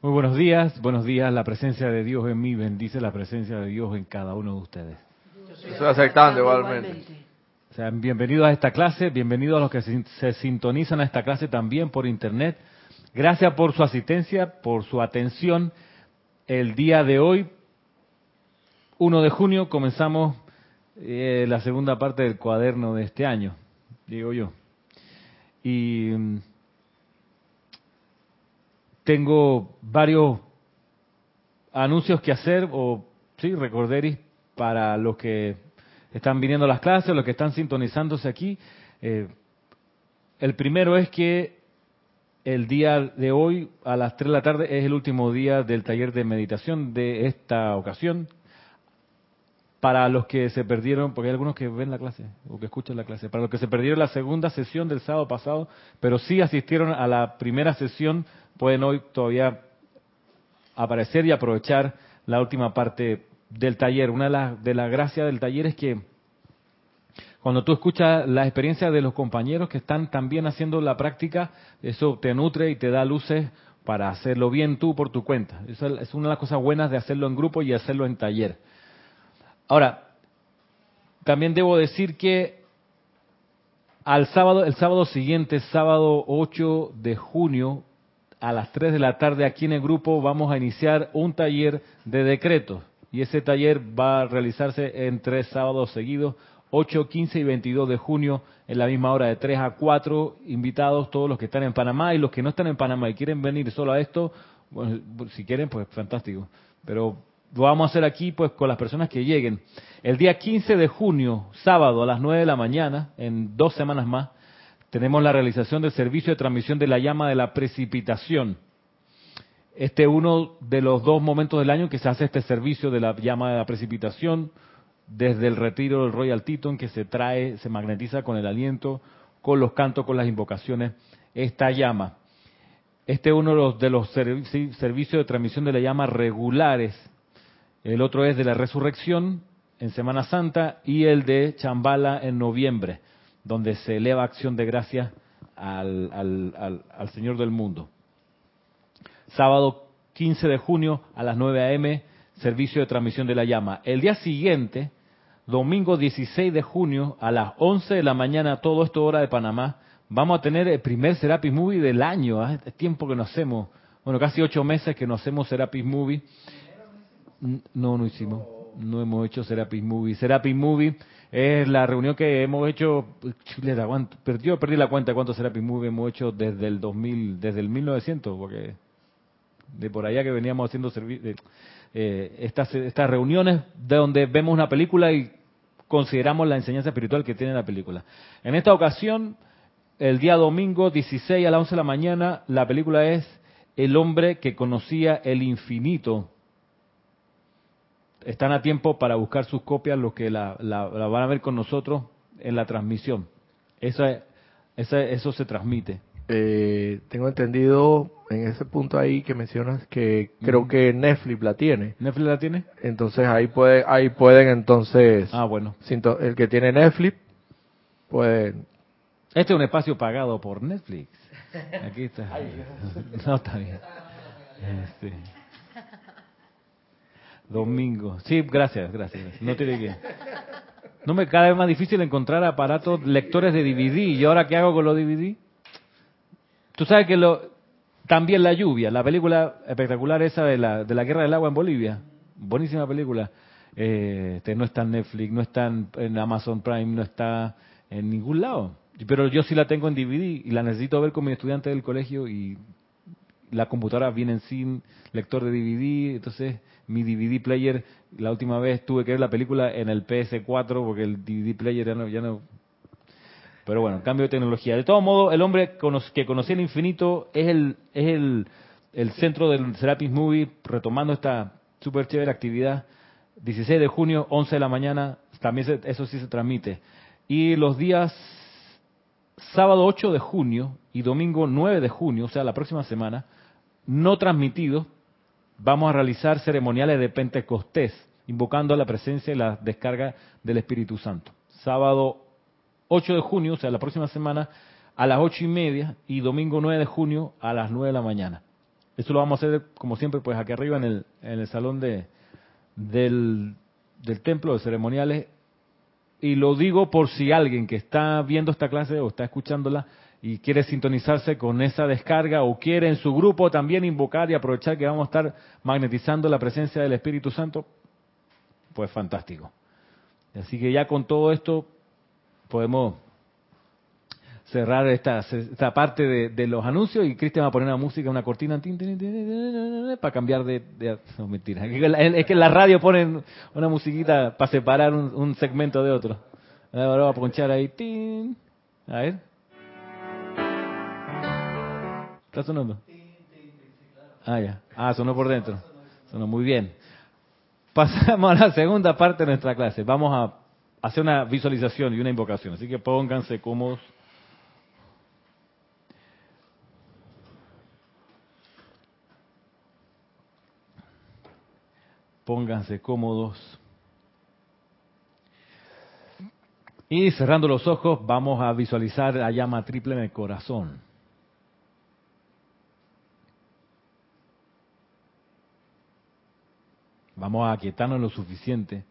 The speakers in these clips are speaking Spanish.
Muy buenos días, buenos días. La presencia de Dios en mí bendice la presencia de Dios en cada uno de ustedes. Estoy aceptando igualmente. Sean bienvenidos a esta clase, bienvenidos a los que se, se sintonizan a esta clase también por internet. Gracias por su asistencia, por su atención. El día de hoy, 1 de junio, comenzamos eh, la segunda parte del cuaderno de este año, digo yo. Y mm, tengo varios anuncios que hacer, o sí, recorderis para los que están viniendo a las clases, los que están sintonizándose aquí. Eh, el primero es que el día de hoy, a las 3 de la tarde, es el último día del taller de meditación de esta ocasión. Para los que se perdieron, porque hay algunos que ven la clase o que escuchan la clase, para los que se perdieron la segunda sesión del sábado pasado, pero sí asistieron a la primera sesión, pueden hoy todavía aparecer y aprovechar la última parte del taller. Una de las de la gracias del taller es que cuando tú escuchas la experiencia de los compañeros que están también haciendo la práctica, eso te nutre y te da luces para hacerlo bien tú por tu cuenta. Esa es una de las cosas buenas de hacerlo en grupo y hacerlo en taller. Ahora, también debo decir que al sábado, el sábado siguiente, sábado 8 de junio, a las 3 de la tarde aquí en el grupo vamos a iniciar un taller de decretos. Y ese taller va a realizarse en tres sábados seguidos, 8, 15 y 22 de junio, en la misma hora de 3 a 4, invitados todos los que están en Panamá y los que no están en Panamá y quieren venir solo a esto, bueno, si quieren, pues fantástico. Pero lo vamos a hacer aquí pues con las personas que lleguen. El día 15 de junio, sábado a las 9 de la mañana, en dos semanas más, tenemos la realización del servicio de transmisión de la llama de la precipitación. Este es uno de los dos momentos del año que se hace este servicio de la llama de la precipitación, desde el retiro del Royal Teton, que se trae, se magnetiza con el aliento, con los cantos, con las invocaciones, esta llama. Este es uno de los, de los servicios de transmisión de la llama regulares el otro es de la resurrección en Semana Santa y el de Chambala en noviembre, donde se eleva acción de gracias al, al, Señor del mundo. Sábado 15 de junio a las 9 a.m., servicio de transmisión de la llama. El día siguiente, domingo 16 de junio a las 11 de la mañana, todo esto hora de Panamá, vamos a tener el primer Serapis Movie del año. ¿eh? Es tiempo que no hacemos, bueno, casi ocho meses que no hacemos Serapis Movie. No, no hicimos. No hemos hecho Serapis Movie. Serapis Movie es la reunión que hemos hecho. Yo perdí la cuenta de cuántos Serapis Movie hemos hecho desde el 2000, desde el 1900, porque de por allá que veníamos haciendo eh, estas, estas reuniones de donde vemos una película y consideramos la enseñanza espiritual que tiene la película. En esta ocasión, el día domingo 16 a las 11 de la mañana, la película es El hombre que conocía el infinito están a tiempo para buscar sus copias, los que la, van a ver con nosotros en la transmisión. Eso, eso se transmite. Eh, tengo entendido en ese punto ahí que mencionas que creo que Netflix la tiene. ¿Netflix la tiene? Entonces ahí puede, ahí pueden entonces. Ah, bueno. El que tiene Netflix puede. Este es un espacio pagado por Netflix. Aquí está. no está bien. Este. Domingo. Sí, gracias, gracias. No tiene que. No me cada vez más difícil encontrar aparatos lectores de DVD. ¿Y ahora qué hago con los DVD? Tú sabes que lo también la lluvia, la película espectacular esa de la de la guerra del agua en Bolivia, buenísima película. Eh, este, no está en Netflix, no está en Amazon Prime, no está en ningún lado. Pero yo sí la tengo en DVD y la necesito ver con mi estudiante del colegio y la computadora viene sin lector de DVD, entonces mi DVD player, la última vez tuve que ver la película en el PS4 porque el DVD player ya no... Ya no pero bueno, cambio de tecnología. De todo modo, el hombre que conocía el infinito es el, es el, el centro del Serapis Movie, retomando esta super chévere actividad. 16 de junio, 11 de la mañana, también eso sí se transmite. Y los días sábado 8 de junio y domingo 9 de junio, o sea, la próxima semana, no transmitidos, vamos a realizar ceremoniales de Pentecostés, invocando la presencia y la descarga del Espíritu Santo. Sábado 8 de junio, o sea, la próxima semana, a las ocho y media, y domingo 9 de junio a las 9 de la mañana. Eso lo vamos a hacer, como siempre, pues aquí arriba en el, en el salón de, del templo de ceremoniales. Y lo digo por si alguien que está viendo esta clase o está escuchándola y quiere sintonizarse con esa descarga o quiere en su grupo también invocar y aprovechar que vamos a estar magnetizando la presencia del Espíritu Santo, pues fantástico. Así que ya con todo esto podemos cerrar esta, esta parte de, los anuncios y Cristian va a poner una música, una cortina para cambiar de... no, mentira. Es que en la radio ponen una musiquita para separar un, segmento de otro. Ahora va a ponchar ahí. A ver. ¿Está sonando? Ah, ya. Ah, sonó por dentro. Sonó muy bien. Pasamos a la segunda parte de nuestra clase. Vamos a hacer una visualización y una invocación. Así que pónganse cómodos. Pónganse cómodos. Y cerrando los ojos, vamos a visualizar la llama triple en el corazón. Vamos a aquietarnos lo suficiente.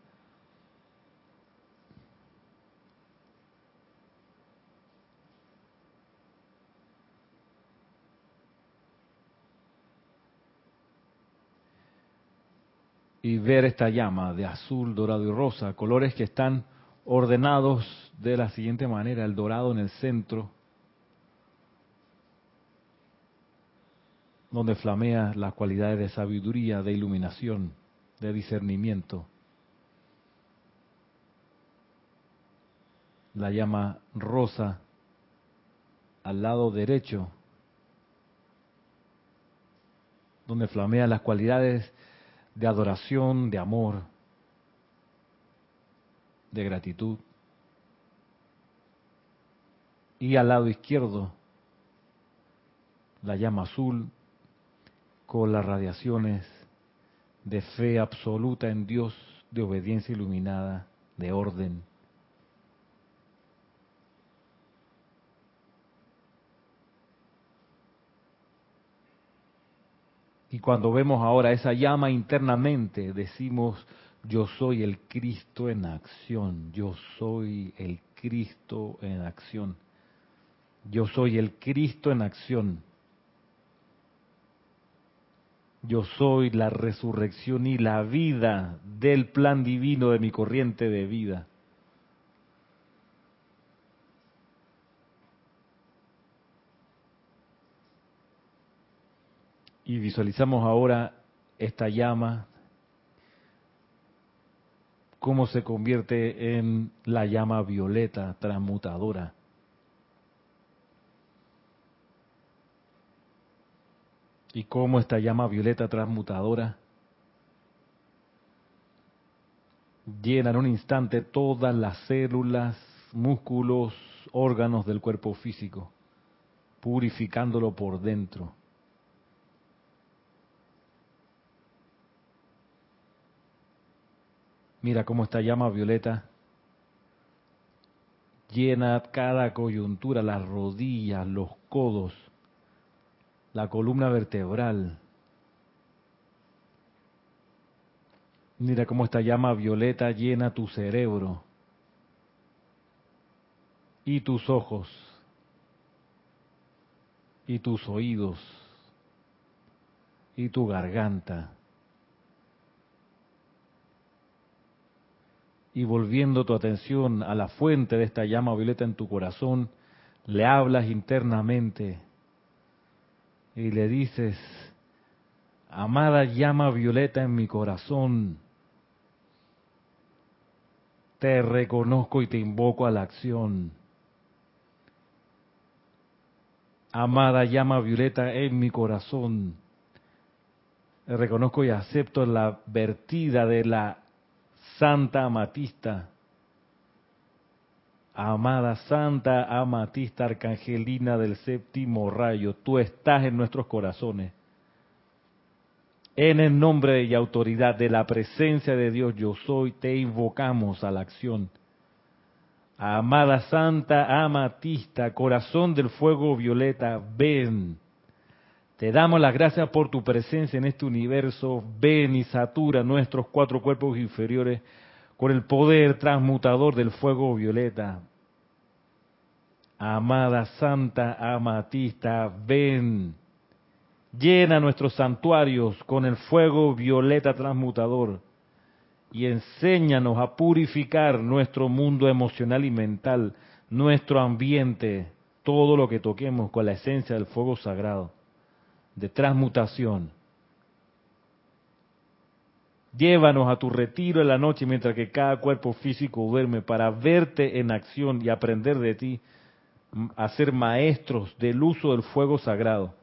Y ver esta llama de azul, dorado y rosa, colores que están ordenados de la siguiente manera, el dorado en el centro, donde flamea las cualidades de sabiduría, de iluminación, de discernimiento. La llama rosa al lado derecho, donde flamea las cualidades de adoración, de amor, de gratitud. Y al lado izquierdo, la llama azul con las radiaciones de fe absoluta en Dios, de obediencia iluminada, de orden. Y cuando vemos ahora esa llama internamente, decimos, yo soy el Cristo en acción, yo soy el Cristo en acción, yo soy el Cristo en acción. Yo soy la resurrección y la vida del plan divino de mi corriente de vida. Y visualizamos ahora esta llama, cómo se convierte en la llama violeta transmutadora y cómo esta llama violeta transmutadora llena en un instante todas las células, músculos, órganos del cuerpo físico, purificándolo por dentro. Mira cómo esta llama violeta llena cada coyuntura, las rodillas, los codos, la columna vertebral. Mira cómo esta llama violeta llena tu cerebro y tus ojos y tus oídos y tu garganta. Y volviendo tu atención a la fuente de esta llama violeta en tu corazón, le hablas internamente y le dices, amada llama violeta en mi corazón, te reconozco y te invoco a la acción. Amada llama violeta en mi corazón, reconozco y acepto la vertida de la Santa Amatista Amada Santa Amatista Arcangelina del séptimo rayo, tú estás en nuestros corazones. En el nombre y autoridad de la presencia de Dios yo soy, te invocamos a la acción. Amada Santa Amatista, corazón del fuego violeta, ven, Te damos las gracias por tu presencia en este universo. Ven y satura nuestros cuatro cuerpos inferiores con el poder transmutador del fuego violeta. Amada Santa Amatista, ven. Llena nuestros santuarios con el fuego violeta transmutador y enséñanos a purificar nuestro mundo emocional y mental, nuestro ambiente, todo lo que toquemos con la esencia del fuego sagrado de transmutación. Llévanos a tu retiro en la noche mientras que cada cuerpo físico duerme para verte en acción y aprender de ti a ser maestros del uso del fuego sagrado.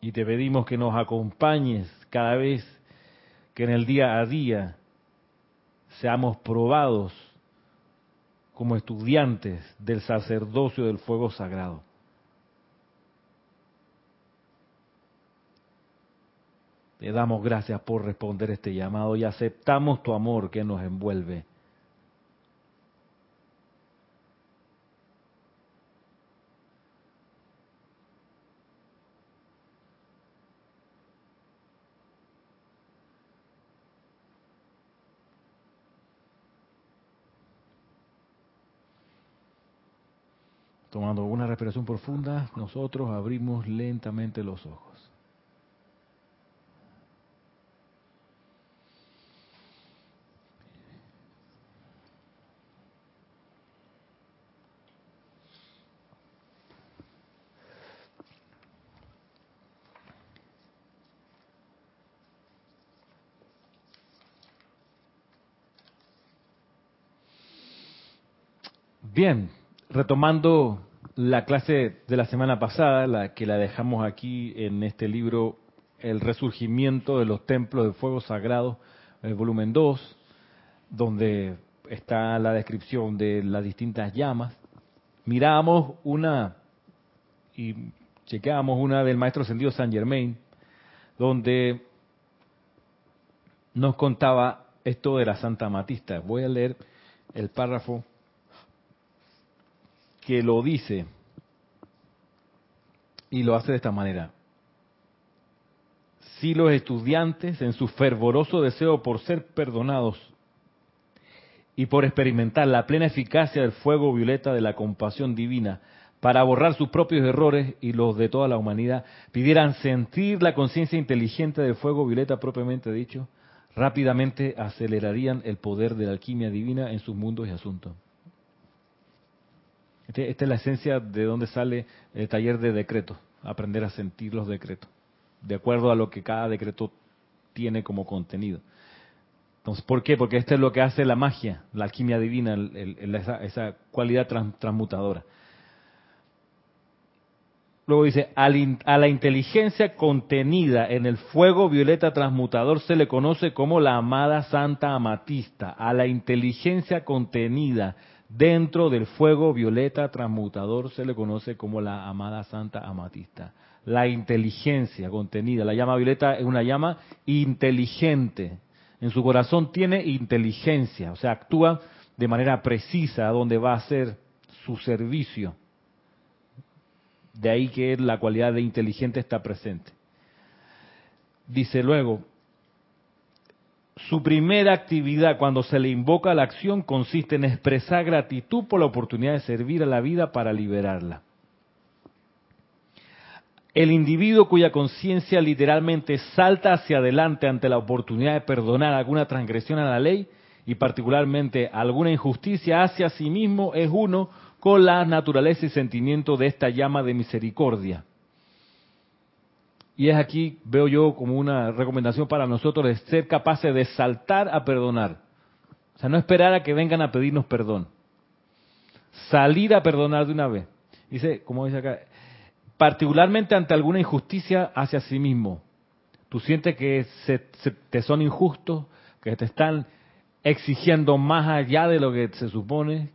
Y te pedimos que nos acompañes cada vez que en el día a día seamos probados como estudiantes del sacerdocio del fuego sagrado. Te damos gracias por responder este llamado y aceptamos tu amor que nos envuelve. Tomando una respiración profunda, nosotros abrimos lentamente los ojos. Bien, retomando la clase de la semana pasada, la que la dejamos aquí en este libro, El resurgimiento de los templos de fuego sagrado, el volumen 2, donde está la descripción de las distintas llamas. Miramos una y chequeamos una del maestro ascendido San Germain, donde nos contaba esto de la Santa Matista. Voy a leer el párrafo que lo dice y lo hace de esta manera. Si los estudiantes, en su fervoroso deseo por ser perdonados y por experimentar la plena eficacia del fuego violeta de la compasión divina, para borrar sus propios errores y los de toda la humanidad, pidieran sentir la conciencia inteligente del fuego violeta propiamente dicho, rápidamente acelerarían el poder de la alquimia divina en sus mundos y asuntos. Este, esta es la esencia de donde sale el taller de decretos, aprender a sentir los decretos, de acuerdo a lo que cada decreto tiene como contenido. Entonces, ¿por qué? Porque esto es lo que hace la magia, la alquimia divina, esa, cualidad transmutadora. Luego dice, a la inteligencia contenida en el fuego violeta transmutador se le conoce como la amada Santa Amatista. A la inteligencia contenida Dentro del fuego violeta transmutador se le conoce como la amada Santa Amatista. La inteligencia contenida, la llama violeta es una llama inteligente. En su corazón tiene inteligencia, o sea, actúa de manera precisa donde va a ser su servicio. De ahí que la cualidad de inteligente está presente. Dice luego, su primera actividad cuando se le invoca la acción consiste en expresar gratitud por la oportunidad de servir a la vida para liberarla. El individuo cuya conciencia literalmente salta hacia adelante ante la oportunidad de perdonar alguna transgresión a la ley y particularmente alguna injusticia hacia sí mismo es uno con la naturaleza y sentimiento de esta llama de misericordia. Y es aquí, veo yo como una recomendación para nosotros de ser capaces de saltar a perdonar. O sea, no esperar a que vengan a pedirnos perdón. Salir a perdonar de una vez. Dice, como dice acá, particularmente ante alguna injusticia hacia sí mismo. Tú sientes que se, te son injustos, que te están exigiendo más allá de lo que se supone,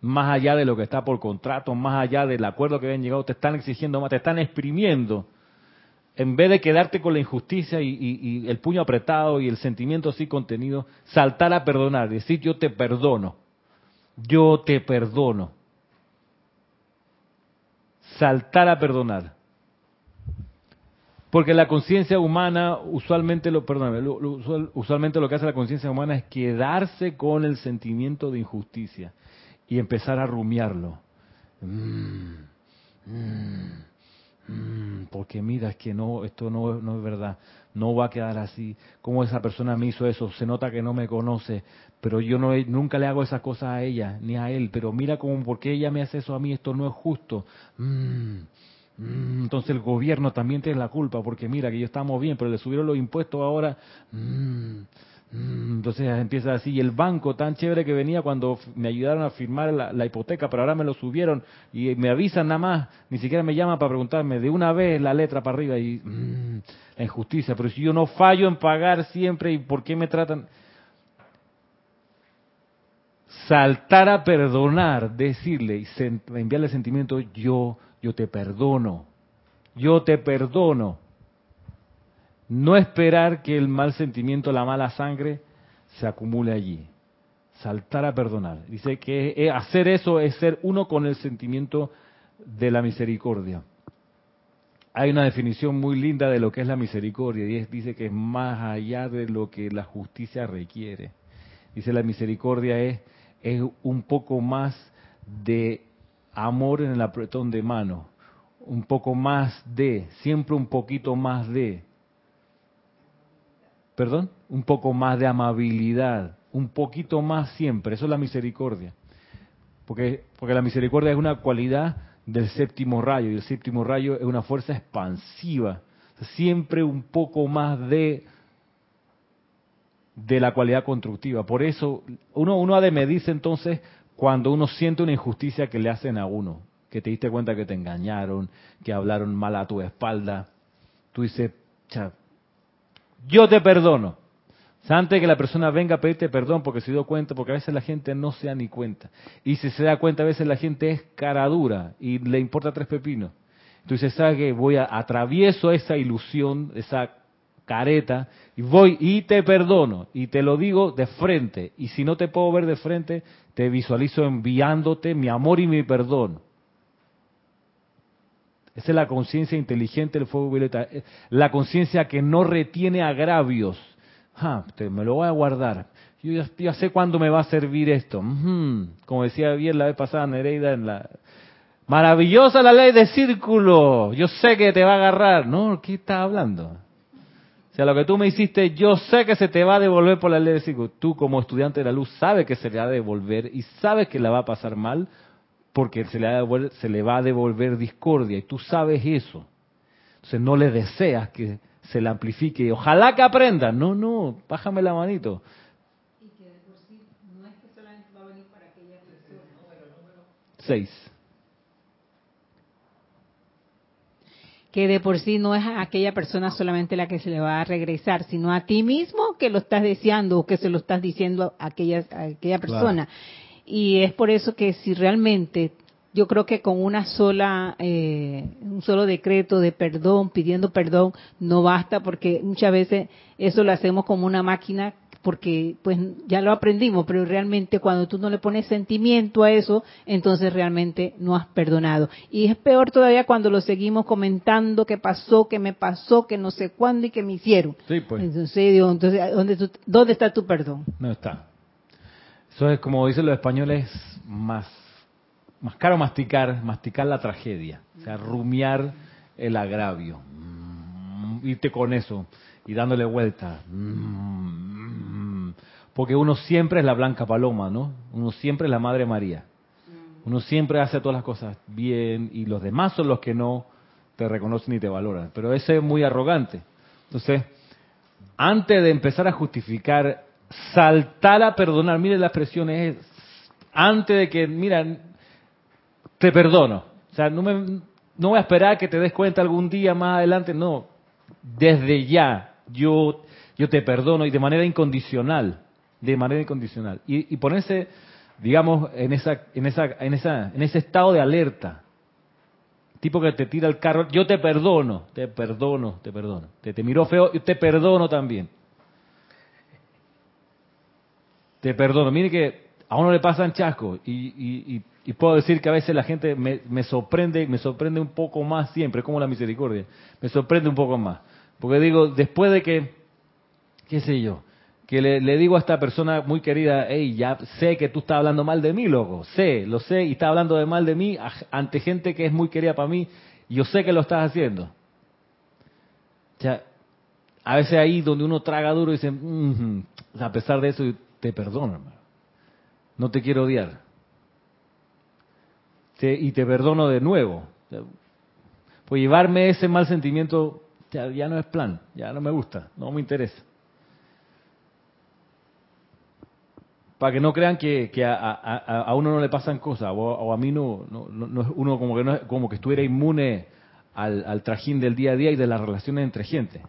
más allá de lo que está por contrato, más allá del acuerdo que habían llegado, te están exigiendo más, te están exprimiendo en vez de quedarte con la injusticia y, el puño apretado y el sentimiento así contenido, saltar a perdonar, decir yo te perdono, yo te perdono. saltar a perdonar. Porque la conciencia humana, usualmente lo, perdóname, usualmente lo que hace la conciencia humana es quedarse con el sentimiento de injusticia y empezar a rumiarlo. Mm, mm, mm, porque mira, es que no, esto no, no es verdad, no va a quedar así. ¿Cómo esa persona me hizo eso? Se nota que no me conoce, pero yo no nunca le hago esas cosas a ella ni a él. Pero mira cómo, ¿por qué ella me hace eso a mí? Esto no es justo. Mm, mm, entonces el gobierno también tiene la culpa, porque mira que yo estamos bien, pero le subieron los impuestos ahora. Mm, entonces empieza así, y el banco tan chévere que venía cuando me ayudaron a firmar la, hipoteca, pero ahora me lo subieron y me avisan nada más, ni siquiera me llaman para preguntarme de una vez la letra para arriba y mm, la injusticia, pero si yo no fallo en pagar siempre y por qué me tratan saltar a perdonar, decirle y enviarle sentimiento yo yo te perdono. Yo te perdono. No esperar que el mal sentimiento, la mala sangre se acumule allí. Saltar a perdonar. Dice que eh, hacer eso es ser uno con el sentimiento de la misericordia. Hay una definición muy linda de lo que es la misericordia y es, dice que es más allá de lo que la justicia requiere. Dice la misericordia es, es un poco más de amor en el apretón de mano, un poco más de, siempre un poquito más de, perdón, un poco más de amabilidad, un poquito más siempre, eso es la misericordia. Porque, porque la misericordia es una cualidad del séptimo rayo y el séptimo rayo es una fuerza expansiva, siempre un poco más de de la cualidad constructiva. Por eso uno, uno ha de medirse entonces cuando uno siente una injusticia que le hacen a uno, que te diste cuenta que te engañaron, que hablaron mal a tu espalda. Tú dices, "Cha, yo te perdono. Antes de que la persona venga a pedirte perdón porque se dio cuenta, porque a veces la gente no se da ni cuenta. Y si se da cuenta, a veces la gente es cara dura y le importa tres pepinos. Entonces, ¿sabes qué? Voy a atravieso esa ilusión, esa careta, y voy y te perdono, y te lo digo de frente. Y si no te puedo ver de frente, te visualizo enviándote mi amor y mi perdón. Esa es la conciencia inteligente del fuego violeta. La conciencia que no retiene agravios. Ah, me lo voy a guardar. Yo ya, sé cuándo me va a servir esto. Ujú. Como decía bien la vez pasada Nereida en la... Maravillosa la ley de círculo. Yo sé que te va a agarrar. No, ¿qué estás hablando? O sea, lo que tú me hiciste, yo sé que se te va a devolver por la ley de círculo. Tú como estudiante de la luz sabes que se le va a devolver y sabes que la va a pasar mal porque se le, va a devolver, se le va a devolver discordia y tú sabes eso. Entonces no le deseas que se la amplifique. Ojalá que aprenda. No, no, bájame la manito. Y que de por sí no es que solamente va a venir para aquella persona. Seis. Que de por sí no es a aquella persona solamente la que se le va a regresar, sino a ti mismo que lo estás deseando o que se lo estás diciendo a aquella, a aquella persona. Y es por eso que si realmente yo creo que con una sola, eh, un solo decreto de perdón, pidiendo perdón, no basta porque muchas veces eso lo hacemos como una máquina porque pues ya lo aprendimos, pero realmente cuando tú no le pones sentimiento a eso, entonces realmente no has perdonado. Y es peor todavía cuando lo seguimos comentando que pasó, que me pasó, que no sé cuándo y que me hicieron. Sí, pues. Entonces, digo, entonces ¿dónde, tú- ¿dónde está tu perdón? No está. Eso es como dicen los españoles, más, más caro masticar, masticar la tragedia, o sea, rumiar el agravio, Mm, irte con eso y dándole vuelta. Mm, Porque uno siempre es la blanca paloma, ¿no? Uno siempre es la Madre María. Uno siempre hace todas las cosas bien y los demás son los que no te reconocen ni te valoran. Pero ese es muy arrogante. Entonces, antes de empezar a justificar, saltar a perdonar, mire la expresión es, antes de que, mira, te perdono. O sea, no, me, no voy a esperar que te des cuenta algún día más adelante, no. Desde ya, yo, yo te perdono y de manera incondicional, de manera incondicional. Y, y ponerse, digamos, en, esa, en, esa, en, esa, en ese estado de alerta. Tipo que te tira el carro, yo te perdono, te perdono, te perdono. Te, te miró feo, y te perdono también. Te perdono. Mire que a uno le pasan chascos y, y, y, y puedo decir que a veces la gente me, sorprende, me sorprende un poco más siempre, como la misericordia, me sorprende un poco más. Porque digo, después de que, qué sé yo, que le, digo a esta persona muy querida, hey, ya sé que tú estás hablando mal de mí, loco, sé, lo sé, y estás hablando de mal de mí ante gente que es muy querida para mí, yo sé que lo estás haciendo. O sea, a veces ahí donde uno traga duro y dice, "Mhm", a pesar de eso, te perdono, hermano. No te quiero odiar. Y te perdono de nuevo. Pues llevarme ese mal sentimiento ya, no es plan, ya no me gusta, no me interesa. Para que no crean que, que a, uno no le pasan cosas, o, a mí no, no, no- uno como que, no como que estuviera inmune al, al trajín del día a día y de las relaciones entre gente.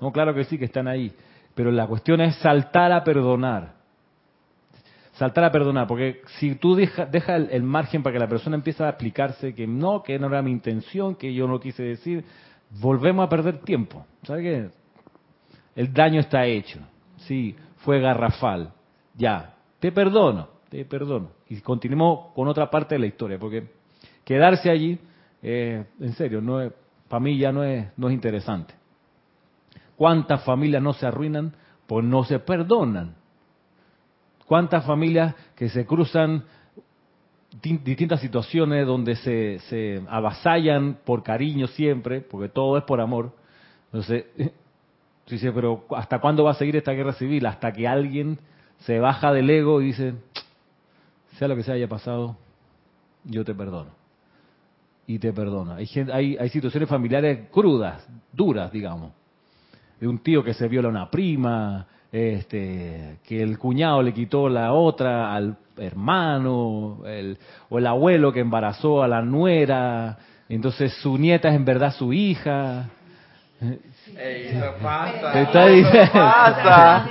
No, claro que sí, que están ahí. Pero la cuestión es saltar a perdonar. Saltar a perdonar, porque si tú dejas deja el, margen para que la persona empiece a explicarse que no, que no era mi intención, que yo no quise decir, volvemos a perder tiempo. ¿Sabes qué? El daño está hecho. Sí, fue garrafal. Ya, te perdono, te perdono. Y continuemos con otra parte de la historia, porque quedarse allí, eh, en serio, no es, para mí ya no es, no es interesante. ¿Cuántas familias no se arruinan? Pues no se perdonan. ¿Cuántas familias que se cruzan di- distintas situaciones donde se, se avasallan por cariño siempre, porque todo es por amor? Entonces, tú dices, pero ¿hasta cuándo va a seguir esta guerra civil? Hasta que alguien se baja del ego y dice, sea lo que sea haya pasado, yo te perdono. Y te perdono. Hay, hay, hay situaciones familiares crudas, duras, digamos de un tío que se viola a una prima, este, que el cuñado le quitó la otra al hermano, el, o el abuelo que embarazó a la nuera, entonces su nieta es en verdad su hija. eso pasa. Te está diciendo- Eso pasa.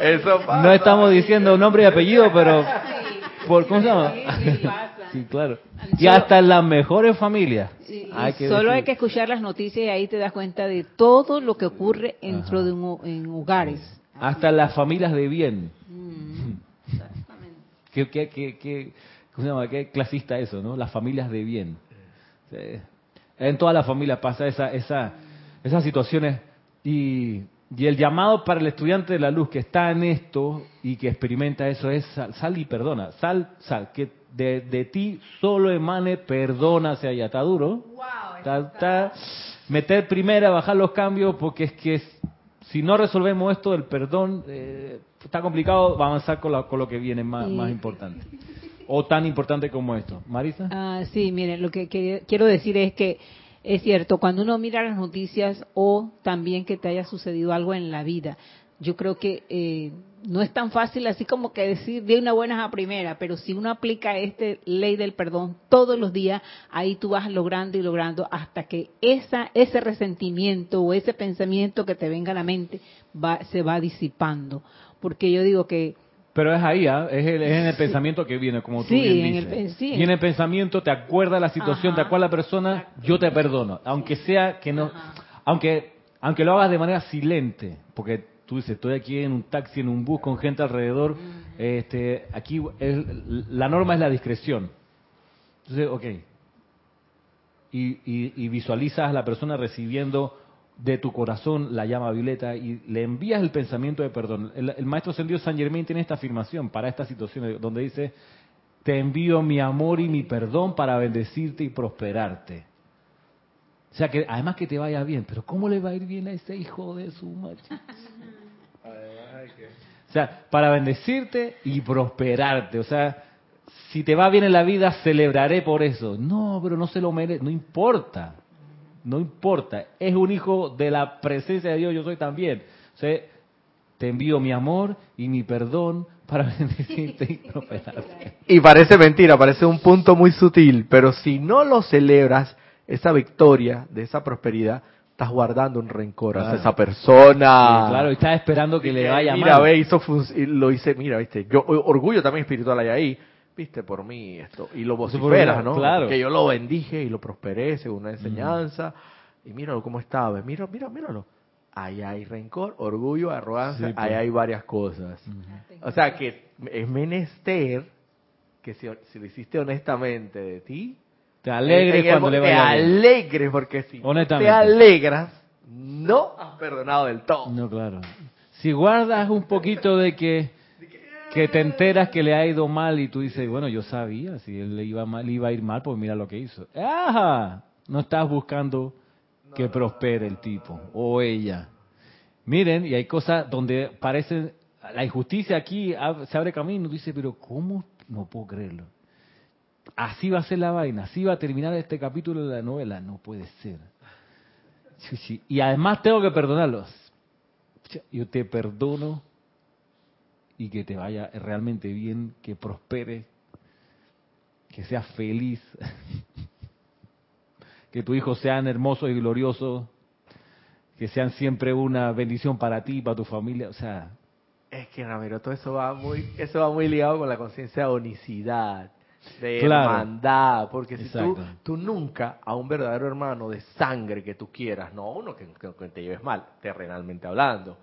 Eso pasa. No estamos diciendo nombre y apellido, pero por ¿cómo se llama? Sí, claro. Y hasta en las mejores familias. Sí, y Hay que solo hay que escuchar las noticias y ahí te das cuenta de todo lo que ocurre dentro Ajá. de un, en hogares. hasta las familias de bien. Mm, exactamente. ¿Qué, qué, qué, qué- cómo se llama? ¿Qué clasista eso, no? Las familias de bien. Sí. En todas las familias pasa esa, esa, esas situaciones y, y el llamado para el estudiante de la luz que está en esto y que experimenta eso es sal, sal y perdona, sal, sal, que de, de ti solo emane perdona hacia allá. ¿Está duro? Está- está- meter primera, bajar los cambios, porque es que es- si no resolvemos esto del perdón, eh, está complicado avanzar con, la- con lo que viene más, más importante. O tan importante como esto. Marisa. Ah, sí, miren, lo que, que quiero decir es que es cierto, cuando uno mira las noticias o también que te haya sucedido algo en la vida, yo creo que eh, no es tan fácil así como que decir de una buena a primera, pero si uno aplica esta ley del perdón todos los días, ahí tú vas logrando y logrando hasta que esa ese resentimiento o ese pensamiento que te venga a la mente va, se va disipando. Porque yo digo que Pero es ahí, ¿ah? es, el- es en el pensamiento que viene, como tú Sí, bien en el dices. sí. Viene el pensamiento, te acuerdas la situación, Ajá. te la persona, yo te perdono. Aunque sea que no, Ajá. aunque aunque lo hagas de manera silente, porque tú dices, estoy aquí en un taxi, en un bus con gente alrededor, este, aquí es- la norma es la discreción. Entonces, ok. Y, y, y visualizas a la persona recibiendo de tu corazón la llama violeta y le envías el pensamiento de perdón. El, el maestro ascendido San Germain tiene esta afirmación para esta situación donde dice, te envío mi amor y mi perdón para bendecirte y prosperarte. O sea, que además que te vaya bien, pero ¿cómo le va a ir bien a ese hijo de su macho? O sea, para bendecirte y prosperarte. O sea, si te va bien en la vida, celebraré por eso. No, pero no se lo merece. No importa. No importa. Es un hijo de la presencia de Dios, yo soy también. O sea, te envío mi amor y mi perdón para bendecirte y prosperarte. Y parece mentira, parece un punto muy sutil, pero si no lo celebras, esa victoria de esa prosperidad, estás guardando un rencor hacia Claro. esa persona. Sí, claro, y estás esperando que le vaya mira, mal. ve, hizo y lo hice, mira, viste, yo orgullo también espiritual hay ahí, viste, por mí esto, y lo vociferas, ¿no? claro. Que yo lo bendije y lo prosperé según una enseñanza, y míralo cómo estaba, mira, mira, míralo. ahí hay rencor, orgullo, arrogancia, Sí, pues. ahí hay varias cosas. O sea que es menester que si, si lo hiciste honestamente de ti, Te alegres cuando le te vaya bien. alegres porque si te alegras, no has perdonado del todo. No, claro. Si guardas un poquito de que que te enteras que le ha ido mal y tú dices, bueno, yo sabía, si él le iba mal, le iba a ir mal, pues mira lo que hizo. ¡Ajá! No estás buscando que prospere el tipo o ella. Miren, y hay cosas donde parece la injusticia aquí se abre camino. Dice, pero ¿cómo? No puedo creerlo. Así va a ser la vaina, así va a terminar este capítulo de la novela. No puede ser. Y además tengo que perdonarlos. Yo te perdono y que te vaya realmente bien, que prospere, que seas feliz, que tus hijos sean hermosos y gloriosos, que sean siempre una bendición para ti, para tu familia. O sea, Es que Ramiro, todo eso va muy, eso va muy ligado con la conciencia de unicidad, de Claro. hermandad, porque si tú, tú nunca a un verdadero hermano de sangre que tú quieras, no uno que, te lleves mal, terrenalmente hablando,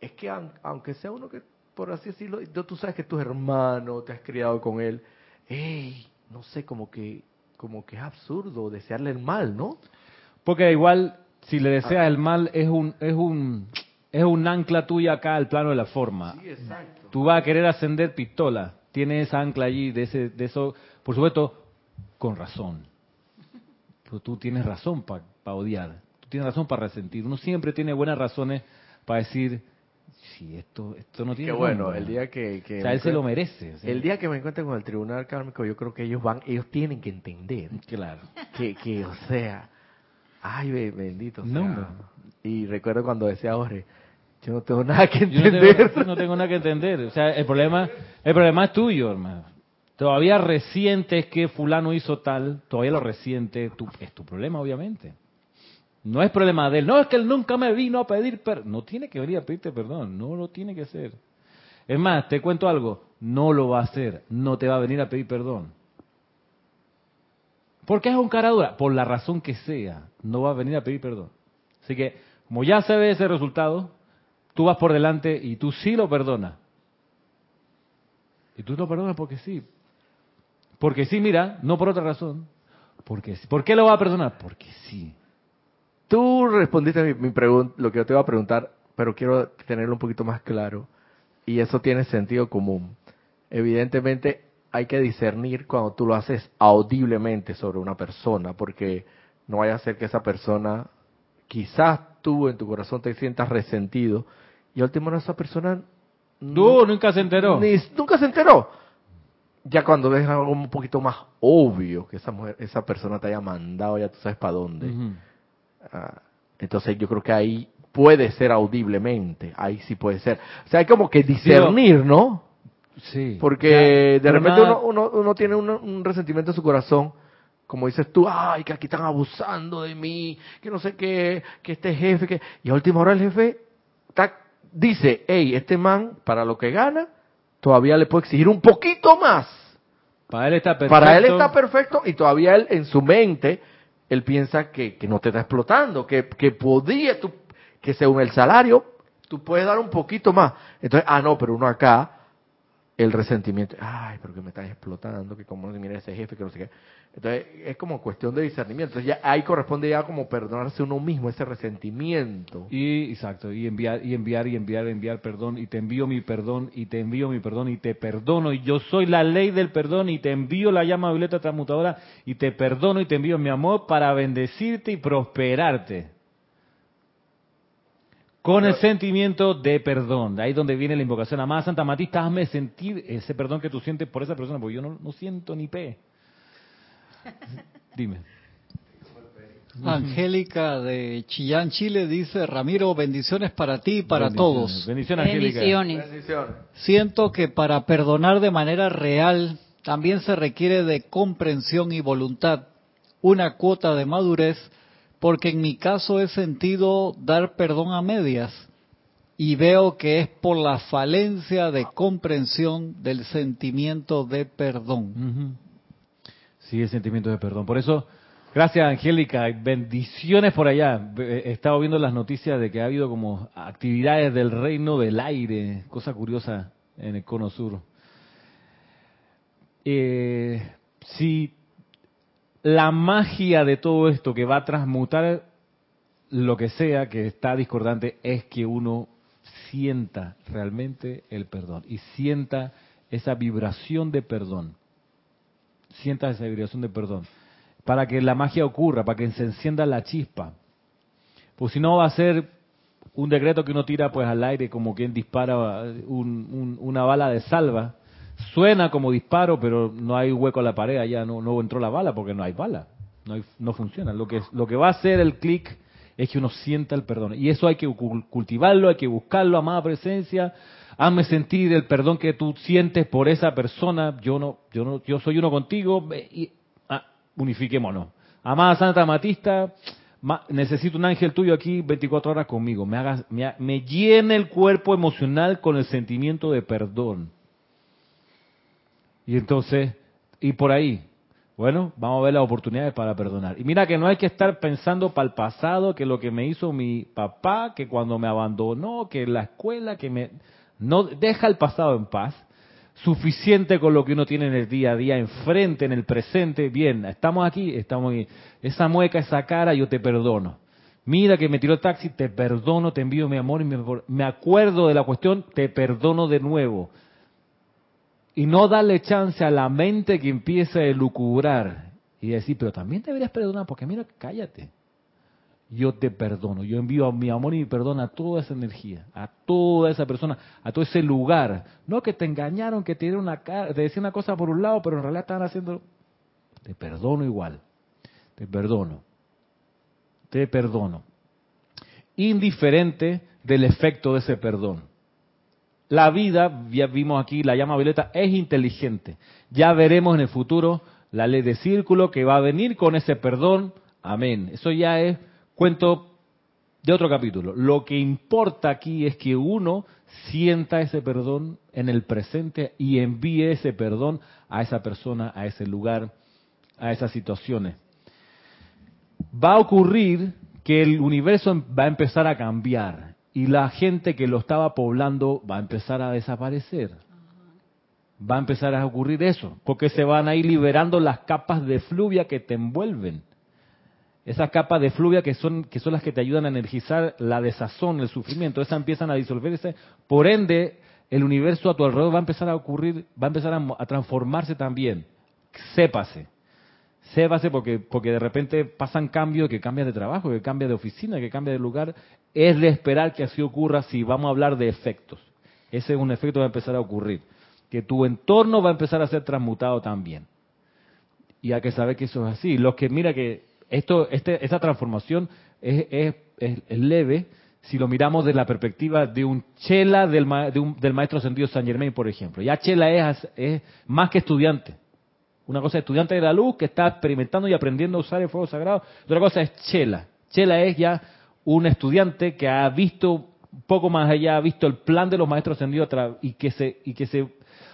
es que aun- aunque sea uno que, por así decirlo, tú- sabes que tu hermano, te has criado con él, no sé, como que, como que es absurdo desearle el mal, ¿no? porque igual si le deseas el mal es un es un es un ancla tuya acá al plano de la forma. exacto. Tú vas a querer ascender pistola. Tienes esa ancla allí de ese de eso, por supuesto, con razón. Pero tú tienes razón para odiar. Tú tienes razón para resentir. Uno siempre tiene buenas razones para decir, si esto esto no tiene Qué bueno, nombre". el día que... que o sea, él se lo merece. El día que me encuentre con el tribunal kármico, yo creo que ellos van, ellos tienen que entender Claro. que, que o sea, ay, be- bendito sea. No, hombre. Y recuerdo cuando decía Jorge, yo no tengo nada que Yo no entender. tengo, yo no tengo nada que entender. O sea, el problema, el problema es tuyo, hermano. Todavía resientes que fulano hizo tal, todavía lo resiente, tú, es tu problema, obviamente. No es problema de él. No, es que él nunca me vino a pedir perdón. No tiene que venir a pedirte perdón, no lo tiene que hacer. Es más, te cuento algo, no lo va a hacer, no te va a venir a pedir perdón. ¿Por qué es un cara dura? Por la razón que sea, no va a venir a pedir perdón. Así que, como ya se ve ese resultado, tú vas por delante y tú sí lo perdonas. Y tú lo perdonas porque sí. Porque sí, mira, no por otra razón. Porque sí. ¿Por qué lo va a perdonar? Porque sí. Tú respondiste mi, mi pregunta, lo que yo te iba a preguntar, pero quiero tenerlo un poquito más claro. Y eso tiene sentido común. Evidentemente hay que discernir cuando tú lo haces audiblemente sobre una persona, porque no vaya a ser que esa persona, quizás tú en tu corazón te sientas resentido, y al último esa persona Tú nunca se enteró. ni- nunca se enteró. Ya cuando ves algo un poquito más obvio, que esa mujer, esa persona te haya mandado, ya tú sabes para dónde. Ah, entonces yo creo que ahí puede ser audiblemente, ahí sí puede ser. O sea, hay como que discernir, ¿no? Sí. Porque Ya, de repente una- uno, uno, uno tiene un, un resentimiento en su corazón, como dices tú, ay, que aquí están abusando de mí, que no sé qué, que este jefe, que... Y a última hora el jefe tac, dice, hey, este man, para lo que gana, todavía le puedo exigir un poquito más. Para él está perfecto. Para él está perfecto y todavía él en su mente, él piensa que, que no te está explotando, que, que podía, tú, que según el salario, tú puedes dar un poquito más. Entonces, ah, no, pero uno acá, el resentimiento, ay, pero que me están explotando, que como mira ese jefe, que no sé qué. Entonces, es como cuestión de discernimiento. Entonces, ya ahí corresponde ya como perdonarse uno mismo ese resentimiento. Y exacto, y enviar y enviar y enviar, enviar perdón y te envío mi perdón y te envío mi perdón y te perdono y yo soy la ley del perdón y te envío la llama violeta transmutadora y te perdono y te envío mi amor para bendecirte y prosperarte. Con el sentimiento de perdón, de ahí donde viene la invocación. Amada Santa Matista, hazme sentir ese perdón que tú sientes por esa persona, porque yo no, no siento ni pe. Dime. Angélica de Chillán, Chile dice, Ramiro, bendiciones para ti y para Bendiciones. todos. Bendiciones, Angélica. Bendiciones. Bendiciones. Siento que para perdonar de manera real también se requiere de comprensión y voluntad, una cuota de madurez, porque en mi caso he sentido dar perdón a medias y veo que es por la falencia de comprensión del sentimiento de perdón. Sí, el sentimiento de perdón. Por eso, Gracias, Angélica. Bendiciones por allá. He estado viendo las noticias de que ha habido como actividades del reino del aire, cosa curiosa en el cono sur. Eh, si la magia de todo esto que va a transmutar lo que sea que está discordante es que uno sienta realmente el perdón y sienta esa vibración de perdón. Sienta esa vibración de perdón. Para que la magia ocurra, para que se encienda la chispa. Pues si no va a ser un decreto que uno tira pues al aire como quien dispara una bala de salva. Suena como disparo, pero no hay hueco en la pared, allá no, entró la bala porque no hay bala. No, no funciona. Lo que, lo que va a hacer el clic es que uno sienta el perdón. Y eso hay que cultivarlo, hay que buscarlo, amada presencia. Hazme sentir el perdón que tú sientes por esa persona. Yo no, yo no, yo soy uno contigo. Ah, unifiquémonos. Amada Santa Matista, necesito un ángel tuyo aquí 24 horas conmigo. Me, haga, me, me llene el cuerpo emocional con el sentimiento de perdón. Y entonces, y por ahí, bueno, vamos a ver las oportunidades para perdonar. Y mira que no hay que estar pensando para el pasado, que lo que me hizo mi papá, que cuando me abandonó, que la escuela, que me... No, deja el pasado en paz. Suficiente con lo que uno tiene en el día a día, enfrente, en el presente. Bien, estamos aquí, estamos aquí. Esa mueca, esa cara, yo te perdono. Mira que me tiró el taxi, te perdono, te envío mi amor y me acuerdo de la cuestión, te perdono de nuevo y no darle chance a la mente que empiece a elucubrar y decir, pero también deberías perdonar, porque mira, cállate. Yo te perdono, yo envío mi amor y mi perdón a toda esa energía, a toda esa persona, a todo ese lugar. No que te engañaron, que te dieron una te decían una cosa por un lado, pero en realidad estaban haciendo. Te perdono igual, te perdono, te perdono. Indiferente del efecto de ese perdón. La vida, ya vimos aquí, la llama violeta, es inteligente. Ya veremos en el futuro la ley de círculo que va a venir con ese perdón. Amén. Eso ya es cuento de otro capítulo. Lo que importa aquí es que uno sienta ese perdón en el presente y envíe ese perdón a esa persona, a ese lugar, a esas situaciones. Va a ocurrir que el universo va a empezar a cambiar y la gente que lo estaba poblando va a empezar a desaparecer. Va a empezar a ocurrir eso, porque se van a ir liberando las capas de fluvia que te envuelven. Esas capas de fluvia que son, que son las que te ayudan a energizar la desazón, el sufrimiento, esas empiezan a disolverse. Por ende, el universo a tu alrededor va a empezar a ocurrir, va a empezar a, a transformarse también. Sépase. Sépase porque, porque de repente pasan cambios, que cambia de trabajo, que cambia de oficina, que cambia de lugar, es de esperar que así ocurra si vamos a hablar de efectos. Ese es un efecto que va a empezar a ocurrir. Que tu entorno va a empezar a ser transmutado también. Y hay que saber que eso es así. Los que, mira que esto, este, esta transformación es, es, es, leve si lo miramos desde la perspectiva de un chela del, del maestro sentido San Germain, por ejemplo. Ya chela es, es más que estudiante. Una cosa es estudiante de la luz que está experimentando y aprendiendo a usar el fuego sagrado. Otra cosa es chela. Chela es ya un estudiante que ha visto poco más allá, ha visto el plan de los maestros ascendidos y que se, y que se,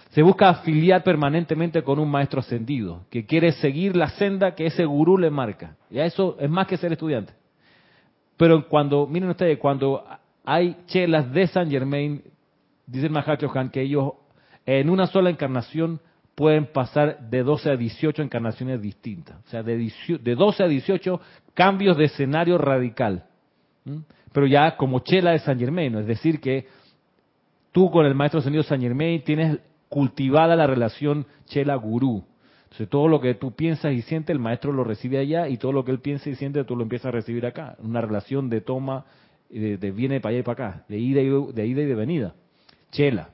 se busca afiliar permanentemente con un maestro ascendido, que quiere seguir la senda que ese gurú le marca. Y eso es más que ser estudiante. Pero cuando, miren ustedes, cuando hay chelas de San Germain, dice que ellos en una sola encarnación pueden pasar de 12 a 18 encarnaciones distintas. O sea, de, de 12 a 18 cambios de escenario radical. Pero ya como chela de San Germain, es decir, que tú con el maestro ascendido San Germain tienes cultivada la relación chela-gurú. Entonces todo lo que tú piensas y sientes, el maestro lo recibe allá y todo lo que él piensa y siente, tú lo empiezas a recibir acá. Una relación de toma, de, de viene para allá y para acá, de ida y de, ida y de venida. Chela.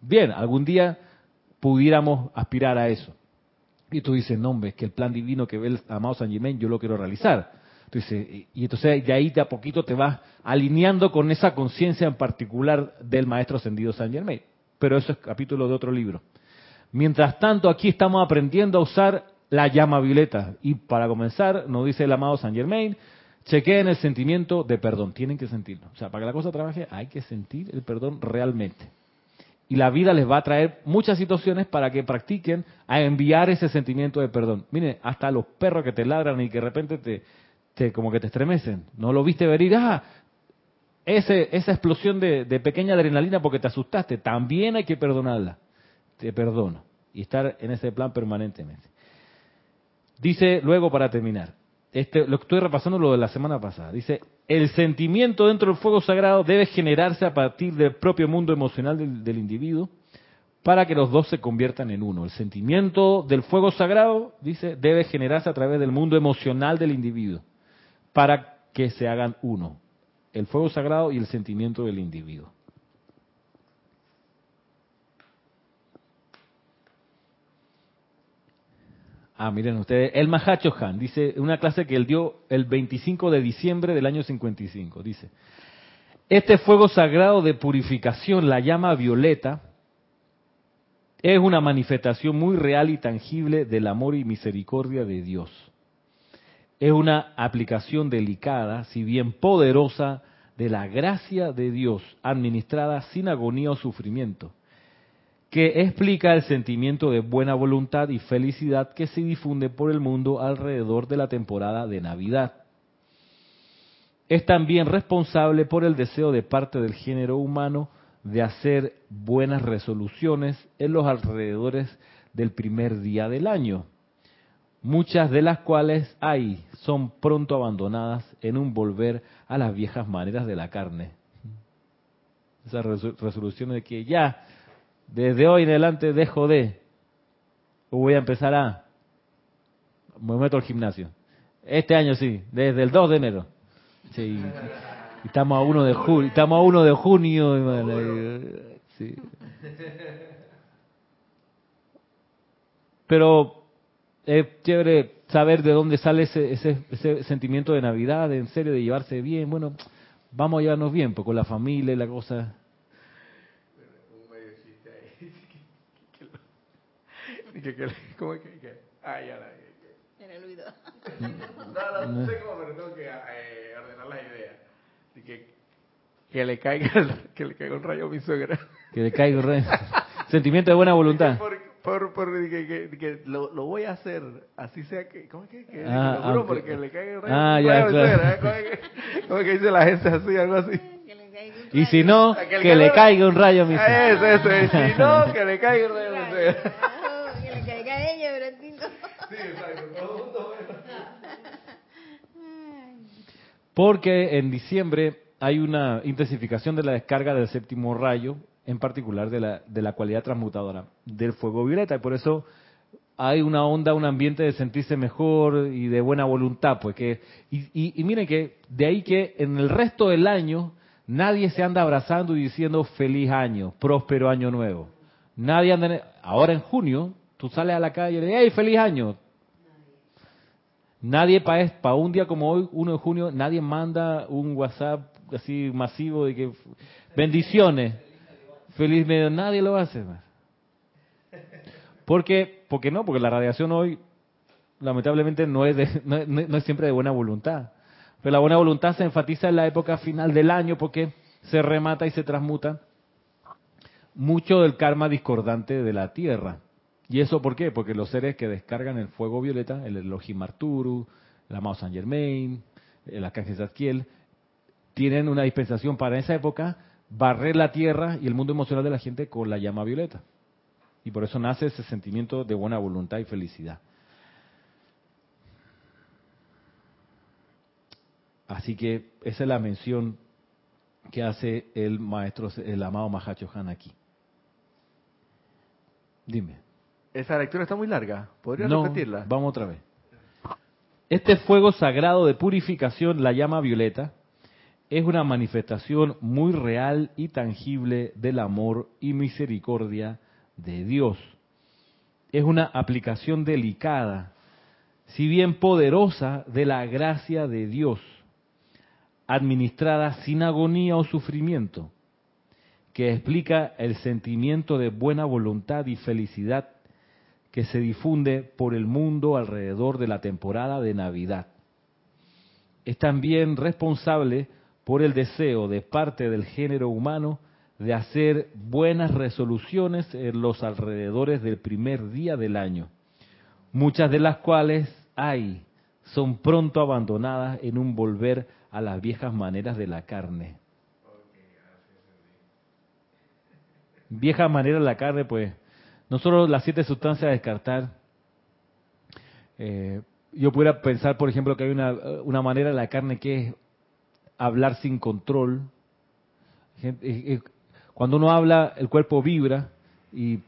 Bien, algún día pudiéramos aspirar a eso. Y tú dices, no, hombre, que el plan divino que ve el amado San Germain yo lo quiero realizar. Entonces, y entonces de ahí de a poquito te vas alineando con esa conciencia en particular del maestro ascendido San Germain. Pero eso es capítulo de otro libro. Mientras tanto, aquí estamos aprendiendo a usar la llama violeta. Y para comenzar, nos dice el amado San Germain, chequeen el sentimiento de perdón. Tienen que sentirlo. O sea, para que la cosa trabaje hay que sentir el perdón realmente. Y la vida les va a traer muchas situaciones para que practiquen a enviar ese sentimiento de perdón. Miren, hasta los perros que te ladran y que de repente te, te como que te estremecen. No lo viste venir, ah, ese, esa explosión de, de pequeña adrenalina porque te asustaste, también hay que perdonarla. Te perdono. Y estar en ese plan permanentemente. Dice luego para terminar, este, lo estoy repasando lo de la semana pasada. Dice, el sentimiento dentro del fuego sagrado debe generarse a partir del propio mundo emocional del, del individuo para que los dos se conviertan en uno. El sentimiento del fuego sagrado, dice, debe generarse a través del mundo emocional del individuo para que se hagan uno. El fuego sagrado y el sentimiento del individuo. Ah, miren ustedes, el Mahacho Han dice, una clase que él dio el 25 de diciembre del año 55, dice, este fuego sagrado de purificación, la llama violeta, es una manifestación muy real y tangible del amor y misericordia de Dios. Es una aplicación delicada, si bien poderosa, de la gracia de Dios, administrada sin agonía o sufrimiento que explica el sentimiento de buena voluntad y felicidad que se difunde por el mundo alrededor de la temporada de Navidad. Es también responsable por el deseo de parte del género humano de hacer buenas resoluciones en los alrededores del primer día del año, muchas de las cuales hay son pronto abandonadas en un volver a las viejas maneras de la carne. Esas resoluciones de que ya desde hoy en adelante dejo de, o voy a empezar a, me meto al gimnasio. Este año sí, desde el 2 de enero. Sí. Estamos a 1 de junio, estamos a 1 de junio. Sí. Pero es chévere saber de dónde sale ese, ese, ese sentimiento de Navidad, en serio, de llevarse bien. Bueno, vamos a llevarnos bien, pues con la familia y la cosa. Que, que, ¿Cómo es que? que ah, ya la. En el oído. No, no, no sé cómo, pero tengo que eh, ordenar las ideas. Y que, que le caiga que le caiga un rayo a mi suegra. Que le caiga un rayo. Sentimiento de buena voluntad. Por, por, por que, que, que lo, lo, voy a hacer, así sea que, ¿cómo es que? que Ah, lo juro aunque- porque le caiga un rayo, Ah, ya, rayo a mi claro. suegra, ¿eh? ¿Cómo es que, cómo es que dice la gente así, algo así? Que le caiga un Y si rayo. no, Que le que le caiga- un rayo a mi Ah, Eso, eso, y si no, que le caiga un rayo a mi suegra. Oh, Que le caiga a ella, pero a ti no. Sí, exacto, todo el mundo. Porque en diciembre hay una intensificación de la descarga del séptimo rayo, en particular de la, de la cualidad transmutadora del fuego violeta, y por eso hay una onda, un ambiente de sentirse mejor y de buena voluntad, pues que, y, y- miren que de ahí que en el resto del año nadie se anda abrazando y diciendo feliz año, próspero año nuevo. Nadie anda, en- ahora en junio, tú sales a la calle y le dices, hey, feliz año, Nadie para un día como hoy, 1 de junio, nadie manda un WhatsApp así masivo de que bendiciones, feliz medio, nadie lo hace. man. Porque, porque no, porque la radiación hoy lamentablemente no es, de- no, es- no es siempre de buena voluntad. Pero la buena voluntad se enfatiza en la época final del año porque se remata y se transmuta mucho del karma discordante de la Tierra. ¿Y eso por qué? Porque los seres que descargan el fuego violeta, el Elohim Arturu, el amado Saint Germain, el Arcángel Zadkiel, tienen una dispensación para esa época barrer la tierra y el mundo emocional de la gente con la llama violeta. Y por eso nace ese sentimiento de buena voluntad y felicidad. Así que esa es la mención que hace el maestro, el amado Mahacho Han aquí. Dime. Esa lectura está muy larga. ¿Podría No, repetirla? Vamos otra vez. Este fuego sagrado de purificación, la llama violeta, es una manifestación muy real y tangible del amor y misericordia de Dios. Es una aplicación delicada, si bien poderosa, de la gracia de Dios, administrada sin agonía o sufrimiento, que explica el sentimiento de buena voluntad y felicidad que se difunde por el mundo alrededor de la temporada de Navidad. Es también responsable por el deseo de parte del género humano de hacer buenas resoluciones en los alrededores del primer día del año, muchas de las cuales hay son pronto abandonadas en un volver a las viejas maneras de la carne. Vieja manera de la carne, pues, no solo las siete sustancias a descartar. Eh, yo pudiera pensar, por ejemplo, que hay una, una manera de la carne que es hablar sin control. Cuando uno habla, el cuerpo vibra y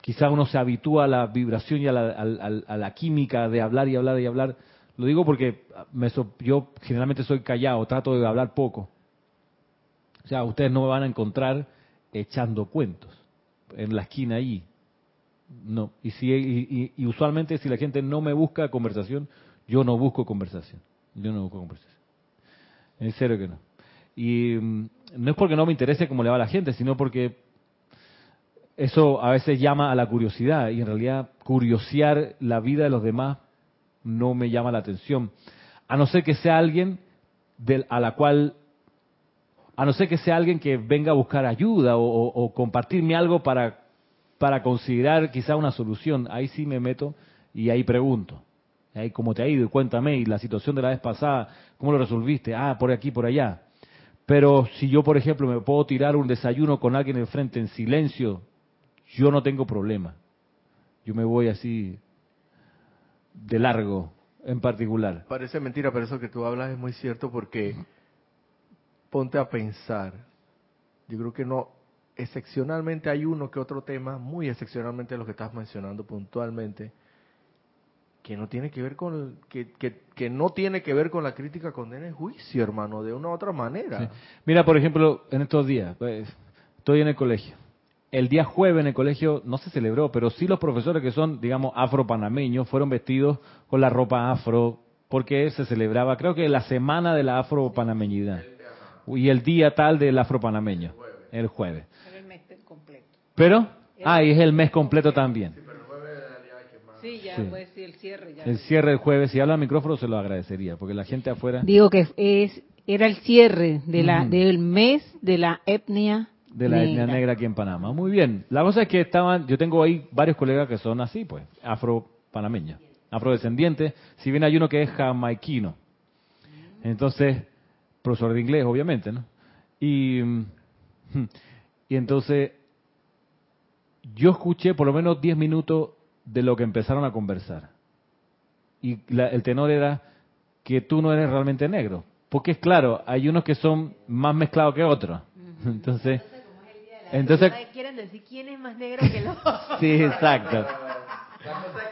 quizá uno se habitúa a la vibración y a la, a la química de hablar y hablar y hablar lo digo porque me yo generalmente soy callado, trato de hablar poco. O sea, ustedes no me van a encontrar echando cuentos en la esquina allí. No. Y, si, y, usualmente si la gente no me busca conversación, yo no busco conversación. Yo no busco conversación. En serio que no. Y mm, no es porque no me interese cómo le va a la gente, sino porque eso a veces llama a la curiosidad y en realidad curiosear la vida de los demás no me llama la atención. A no ser que sea alguien a la cual, a no ser que sea alguien que venga a buscar ayuda o, compartirme algo para, para considerar quizá una solución. Ahí sí me meto y ahí pregunto. Ahí, ¿Cómo te ha ido? Cuéntame. Y la situación de la vez pasada, ¿cómo lo resolviste? Ah, por aquí, por allá. Pero si yo, por ejemplo, me puedo tirar un desayuno con alguien enfrente en silencio, yo no tengo problema. Yo me voy así de largo en particular. Parece mentira, pero eso que tú hablas es muy cierto porque ponte a pensar. Yo creo que no, excepcionalmente hay uno que otro tema, muy excepcionalmente lo que estás mencionando puntualmente, que no tiene que ver con que, que, no tiene que ver con la crítica, condena y juicio, hermano, de una u otra manera. Mira, por ejemplo, en estos días, pues, estoy en el colegio. El día jueves en el colegio no se celebró, pero sí los profesores que son, digamos, afro-panameños fueron vestidos con la ropa afro, porque se celebraba, creo que la semana de la afro-panameñidad. Y el día tal del afro-panameño, el jueves. Pero el mes completo. Pero, ah, y es el mes completo también. Sí, ya puede ser el cierre. Ya. El cierre del jueves, si habla al micrófono se lo agradecería, porque la gente afuera... Digo que es era el cierre de la, del mes de la etnia de la etnia negra aquí en Panamá. Muy bien. La cosa es que estaban, yo tengo ahí varios colegas que son así, pues, afro-panameños, afrodescendientes. Si bien hay uno que es jamaiquino. Entonces, profesor de inglés, obviamente, ¿no? Y, y entonces, yo escuché por lo menos 10 minutos de lo que empezaron a conversar. Y el tenor era que tú no eres realmente negro. Porque es claro, hay unos que son más mezclados que otros. Entonces, entonces, quieren decir quién es más negro que el otro. sí, exacto.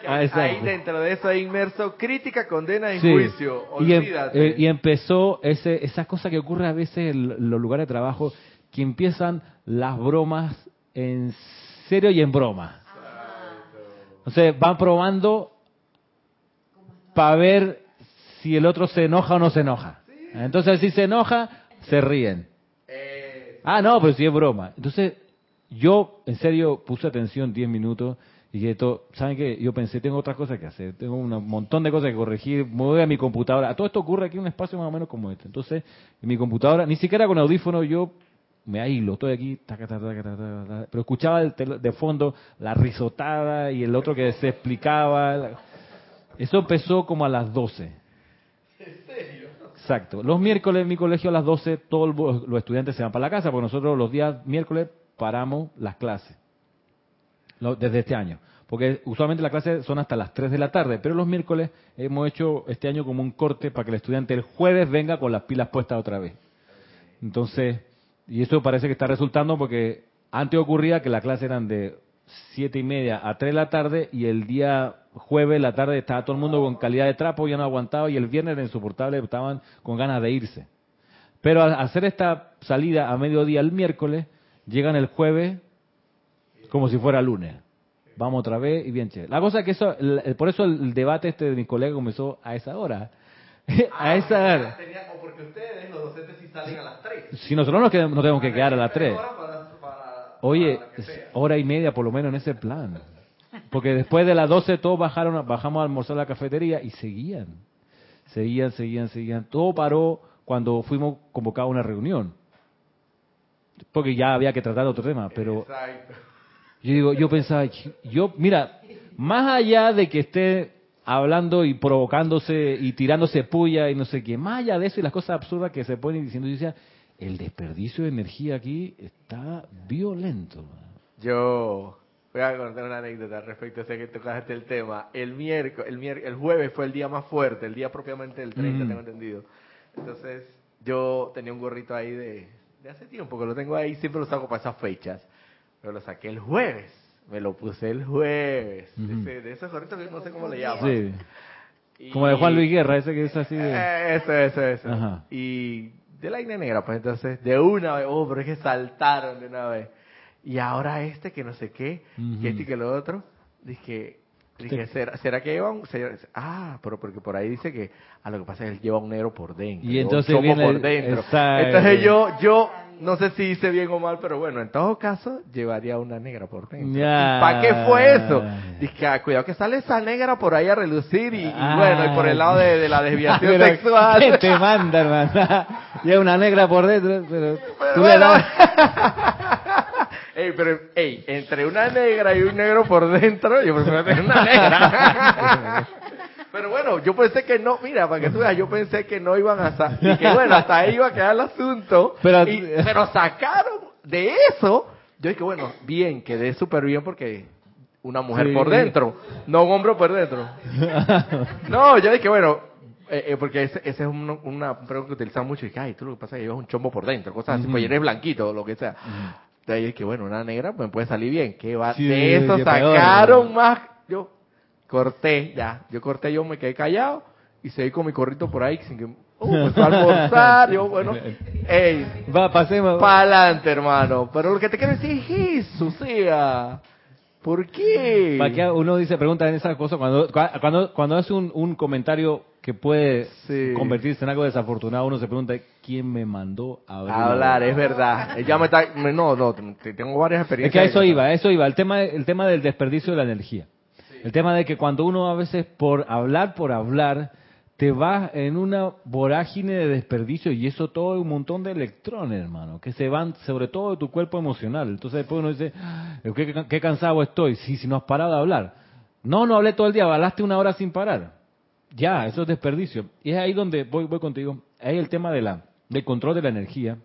Ah, ahí dentro de eso hay inmerso crítica, condena y juicio. Em- Olvídate. Eh, y, empezó ese, esa cosa que ocurre a veces en los lugares de trabajo, que empiezan las bromas en serio y en broma. Entonces van probando para ver si el otro se enoja o no se enoja. Entonces si se enoja, se ríen. Ah, no, pero sí es broma. Entonces, yo en serio puse atención 10 minutos y dije, ¿saben qué? Yo pensé, tengo otras cosas que hacer, tengo un montón de cosas que corregir, me a mi computadora. Todo esto ocurre aquí en un espacio más o menos como este. Entonces, en mi computadora, ni siquiera con audífono, yo me aílo, estoy aquí, pero escuchaba de fondo la risotada y el otro que se explicaba. Eso empezó como a las 12. Exacto. Los miércoles en mi colegio a las 12 todos los estudiantes se van para la casa, porque nosotros los días miércoles paramos las clases. Desde este año. Porque usualmente las clases son hasta las 3 de la tarde, pero los miércoles hemos hecho este año como un corte para que el estudiante el jueves venga con las pilas puestas otra vez. Entonces, y eso parece que está resultando porque antes ocurría que las clases eran de siete y media a 3 de la tarde y el día jueves, la tarde, estaba todo el mundo con calidad de trapo, ya no aguantaba, y el viernes era insoportable, estaban con ganas de irse. Pero al hacer esta salida a mediodía el miércoles, llegan el jueves como si fuera lunes. Vamos otra vez y bien chévere. La cosa es que eso, por eso el debate este de mis colegas comenzó a esa hora. a ah, esa hora. porque ustedes, los docentes, salen a las 3. Si nosotros nos, quedamos, tenemos que quedar a las 3. Oye, hora y media por lo menos en ese plan. Porque después de las 12 todos bajaron, bajamos a almorzar a la cafetería y seguían. Seguían, seguían, seguían. Todo paró cuando fuimos convocados a una reunión. porque ya había que tratar otro tema, pero Exacto. yo digo, yo pensaba, yo, mira, más allá de que esté hablando y provocándose y tirándose puya y no sé qué, más allá de eso y las cosas absurdas que se ponen diciendo, yo decía, el desperdicio de energía aquí está violento. Yo voy a contar una anécdota respecto a ese que tocaste el tema. El miércoles, el, mier- el jueves fue el día más fuerte, el día propiamente del 30, Mm. tengo entendido. Entonces, yo tenía un gorrito ahí de, de hace tiempo, que lo tengo ahí, siempre lo saco para esas fechas. Pero lo saqué el jueves, me lo puse el jueves. Ese- de esos gorritos que no sé cómo le llaman. Sí, Y- como de Juan Luis Guerra, ese que es así de... Eh, Eso, eso, eso. Ajá. Y de la Ine negra, pues entonces, de una vez, oh, pero es que saltaron de una vez. Y ahora este que no sé qué, que este y que lo otro, dije, dije ¿será, ¿será que lleva un... será- ah, pero porque por ahí dice que, ah, lo que pasa es que él lleva un negro por dentro. Y entonces viene por dentro. exacto. Entonces yo, yo, no sé si hice bien o mal, pero bueno, en todo caso, llevaría una negra por dentro. Ya. ¿Para qué fue eso? Dije, ah, cuidado que sale esa negra por ahí a relucir y, y Ah. bueno, y por el lado de, de la desviación Pero, sexual. ¿Quién te manda, hermano? Lleva una negra por dentro, pero... Pero tú le bueno. das- ey, pero, ey, entre una negra y un negro por dentro, yo prefiero tener una negra. Pero bueno, yo pensé que no, mira, para que tú veas, yo pensé que no iban a sa- y que bueno, hasta ahí iba a quedar el asunto. Pero- y- pero sacaron de eso. Yo dije, bueno, bien, quedé súper bien porque una mujer Sí. por dentro, no un hombre por dentro. No, yo dije, bueno, eh, eh, porque ese, ese es un- una pregunta que utilizan mucho. Y que, ay, tú lo que pasa es que llevas un chombo por dentro, cosas así, Ujú. pues y eres blanquito o lo que sea. De ahí es que, bueno, una negra me puede salir bien. ¿Qué va? Sí, de eso peor, sacaron más. Yo corté, ya. Yo corté, yo me quedé callado y seguí con mi corrito por ahí sin que... Uh, a almorzar, yo, bueno, ey, Va, pasemos. para adelante, hermano. Pero lo que te quiero decir es eso, o sea, ¿por qué? ¿Para qué uno dice, pregunta en esas cosas cuando cua- cuando cuando hace un, un comentario que puede Sí. convertirse en algo desafortunado, uno se pregunta quién me mandó a abrir la hablar, es verdad. Ella me está, me- no, no, te- tengo varias Es experiencias. que a eso iba, a eso iba, el tema el tema del desperdicio de la energía. El tema de que cuando uno a veces por hablar por hablar te vas en una vorágine de desperdicio y eso todo es un montón de electrones, hermano, que se van sobre todo de tu cuerpo emocional. Entonces después uno dice, "Ah, ¿qué, cansado estoy? Sí, si no has parado de hablar. No, no hablé todo el día, hablaste una hora sin parar. Ya, eso es desperdicio. Y es ahí donde voy, voy contigo. Ahí el tema de la, del control de la energía.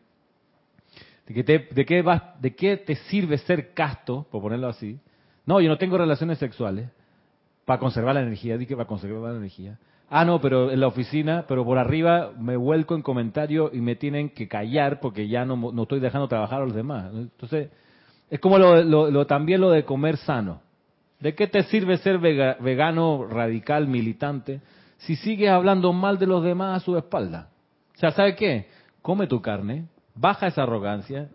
De, que te- de, qué vas, ¿De qué te sirve ser casto, por ponerlo así? No, yo no tengo relaciones sexuales para conservar la energía. Di que para conservar la energía. Ah, no, pero en la oficina, pero por arriba me vuelco en comentarios y me tienen que callar porque ya no, no estoy dejando trabajar a los demás. Entonces, es como lo, lo- también lo de comer sano. ¿De qué te sirve ser vega- vegano, radical, militante, si sigues hablando mal de los demás a su espalda? O sea, ¿sabe qué? Come tu carne, baja esa arrogancia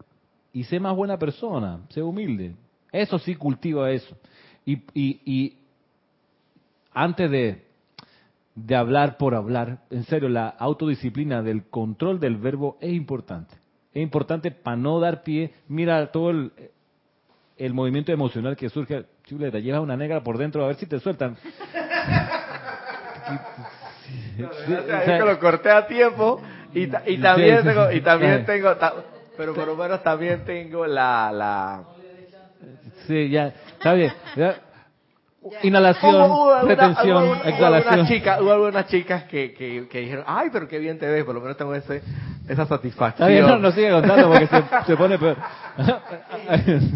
y sé más buena persona, sé humilde. Eso sí cultiva eso. Y, y antes de, de hablar por hablar, en serio, la autodisciplina del control del verbo es importante. Es importante para no dar pie. Mira todo el, el movimiento emocional que surge. Chuleta, llevas una negra por dentro a ver si te sueltan. Que lo corté a tiempo y, y también sí, tengo, y también sí. tengo, ta- pero por lo menos también tengo la, la, Sí, ya, está bien. Ya. Inhalación, Hubo- hubo alguna- retención, hubo- hubo exhalación. algunas chicas, hubo algunas chicas que, que, que dijeron, ay, pero qué bien te ves, por lo menos tengo ese, esa Está satisfacción. bien, no, no sigue contando porque se, se pone peor.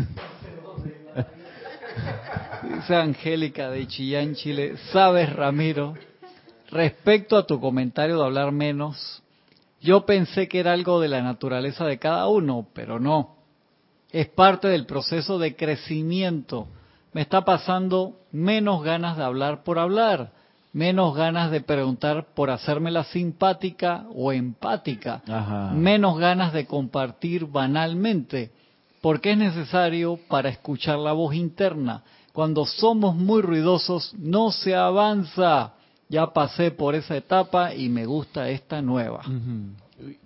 Dice Angélica de Chillán, Chile. Sabes, Ramiro, respecto a tu comentario de hablar menos, yo pensé que era algo de la naturaleza de cada uno, pero no. Es parte del proceso de crecimiento. Me está pasando menos ganas de hablar por hablar, menos ganas de preguntar por hacérmela simpática o empática, Ajá. menos ganas de compartir banalmente, porque es necesario para escuchar la voz interna. Cuando somos muy ruidosos no se avanza. Ya pasé por esa etapa y me gusta esta nueva.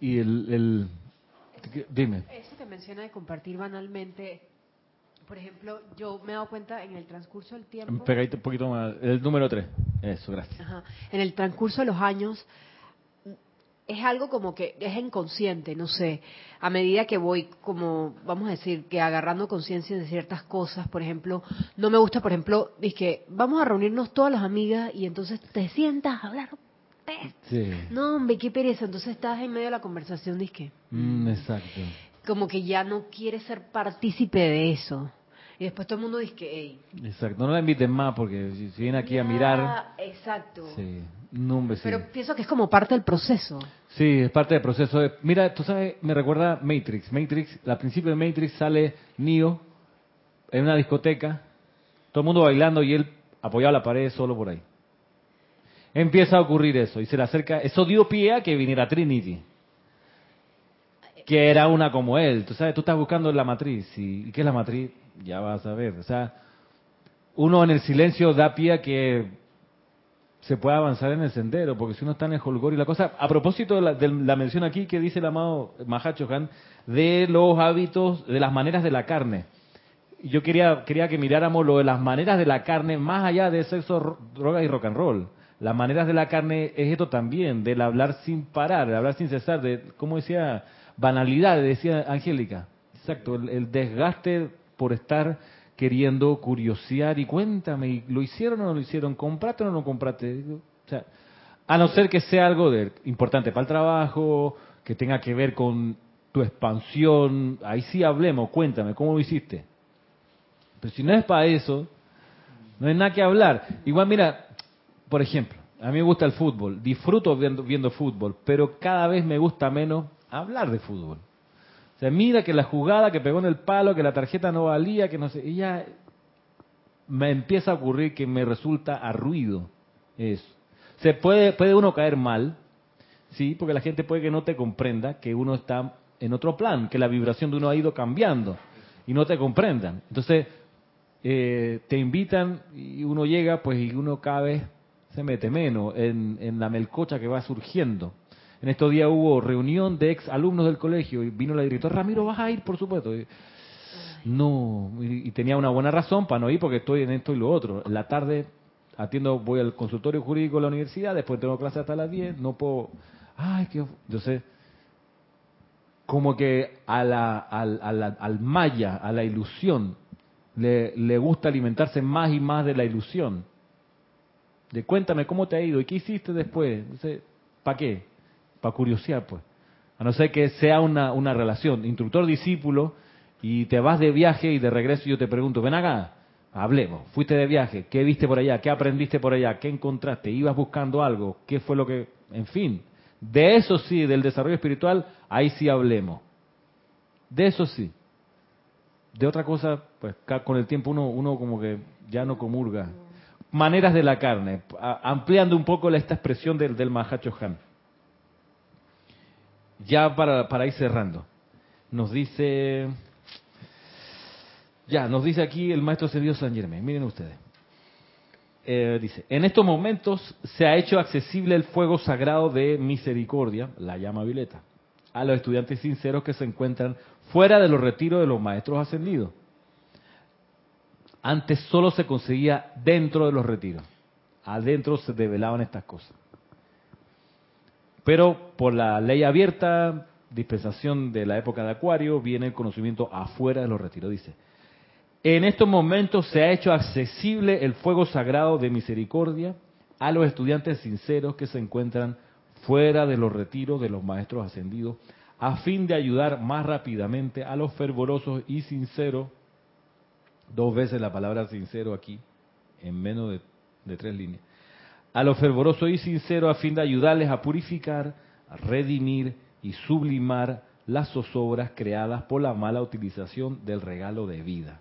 Y el, el- dime. Eso que menciona de compartir banalmente, por ejemplo, yo me he dado cuenta en el transcurso del tiempo, Pegadito un poquito más. El número 3. Eso, gracias. Ajá. en el transcurso de los años, es algo como que es inconsciente, no sé, a medida que voy como, vamos a decir, que agarrando conciencia de ciertas cosas, por ejemplo, no me gusta, por ejemplo, que vamos a reunirnos todas las amigas y entonces te sientas a hablar. Sí. No, hombre, qué pereza. Entonces estás en medio de la conversación, que Mm, exacto. como que ya no quieres ser partícipe de eso. Y después todo el mundo dice que, hey, Exacto. No la inviten más porque si, si viene aquí a mirar. Exacto. Sí. No, hombre, sí. Pero pienso que es como parte del proceso. Sí, es parte del proceso. de- mira, tú sabes, me recuerda Matrix. Matrix, al principio de Matrix sale Neo en una discoteca, todo el mundo bailando y él apoyado a la pared solo por ahí. Empieza a ocurrir eso y se le acerca. Eso dio pie a que viniera Trinity, que era una como él. Tú sabes, tú estás buscando la matriz y, ¿y qué es la matriz? Ya vas a ver. O sea, uno en el silencio da pie a que se pueda avanzar en el sendero, porque si uno está en el holgor y la cosa, a propósito de la, de la mención aquí que dice el amado Mahacho de los hábitos, de las maneras de la carne. Yo quería, quería que miráramos lo de las maneras de la carne, más allá de sexo, ro- droga y rock and roll. Las maneras de la carne es esto también, del hablar sin parar, del hablar sin cesar, de, como decía, banalidad, decía Angélica. Exacto, el, desgaste por estar queriendo curiosear y cuéntame, ¿y ¿lo hicieron o no lo hicieron? ¿Compraste o no lo compraste? O sea, a no ser que sea algo de, importante para el trabajo, que tenga que ver con tu expansión, ahí sí hablemos, cuéntame, ¿cómo lo hiciste? Pero si no es para eso, no hay nada que hablar. Igual, mira, por ejemplo, a mí me gusta el fútbol, disfruto viendo, viendo fútbol, pero cada vez me gusta menos hablar de fútbol. O sea, mira que la jugada que pegó en el palo, que la tarjeta no valía, que no sé, y ya me empieza a ocurrir que me resulta a ruido eso. Se puede, puede uno caer mal, sí, porque la gente puede que no te comprenda que uno está en otro plan, que la vibración de uno ha ido cambiando y no te comprendan. Entonces, eh, te invitan y uno llega, pues, y uno cada vez se mete menos en, en la melcocha que va surgiendo. En estos días hubo reunión de ex alumnos del colegio y vino la directora, Ramiro, vas a ir, por supuesto. No, y, tenía una buena razón para no ir porque estoy en esto y lo otro. En la tarde atiendo, voy al consultorio jurídico de la universidad, después tengo clase hasta las 10, no puedo... Ay, qué... Entonces, como que a la, al, a la- al maya, a la ilusión, le, le gusta alimentarse más y más de la ilusión. De cuéntame cómo te ha ido y qué hiciste después. ¿Para qué? Para curiosear, pues. A no ser que sea una, una relación instructor-discípulo y te vas de viaje y de regreso yo te pregunto, ven acá, hablemos, fuiste de viaje, ¿qué viste por allá? ¿Qué aprendiste por allá? ¿Qué encontraste? ¿Ibas buscando algo? ¿Qué fue lo que...? En fin, de eso sí, del desarrollo espiritual, ahí sí hablemos. De eso sí. De otra cosa, pues con el tiempo uno, uno como que ya no comulga. Maneras de la carne, ampliando un poco esta expresión del, del Mahacho Han. Ya para, para ir cerrando, nos dice, ya, nos dice aquí el maestro Sergio San Germán, miren ustedes. Eh, dice, en estos momentos se ha hecho accesible el fuego sagrado de misericordia, la llama violeta, a los estudiantes sinceros que se encuentran fuera de los retiros de los maestros ascendidos. Antes solo se conseguía dentro de los retiros. Adentro se develaban estas cosas. Pero por la ley abierta, dispensación de la época de Acuario, viene el conocimiento afuera de los retiros. Dice, en estos momentos se ha hecho accesible el fuego sagrado de misericordia a los estudiantes sinceros que se encuentran fuera de los retiros de los maestros ascendidos, a fin de ayudar más rápidamente a los fervorosos y sinceros, dos veces la palabra sincero aquí, en menos de, de tres líneas, a los fervorosos y sinceros a fin de ayudarles a purificar, a redimir y sublimar las zozobras creadas por la mala utilización del regalo de vida.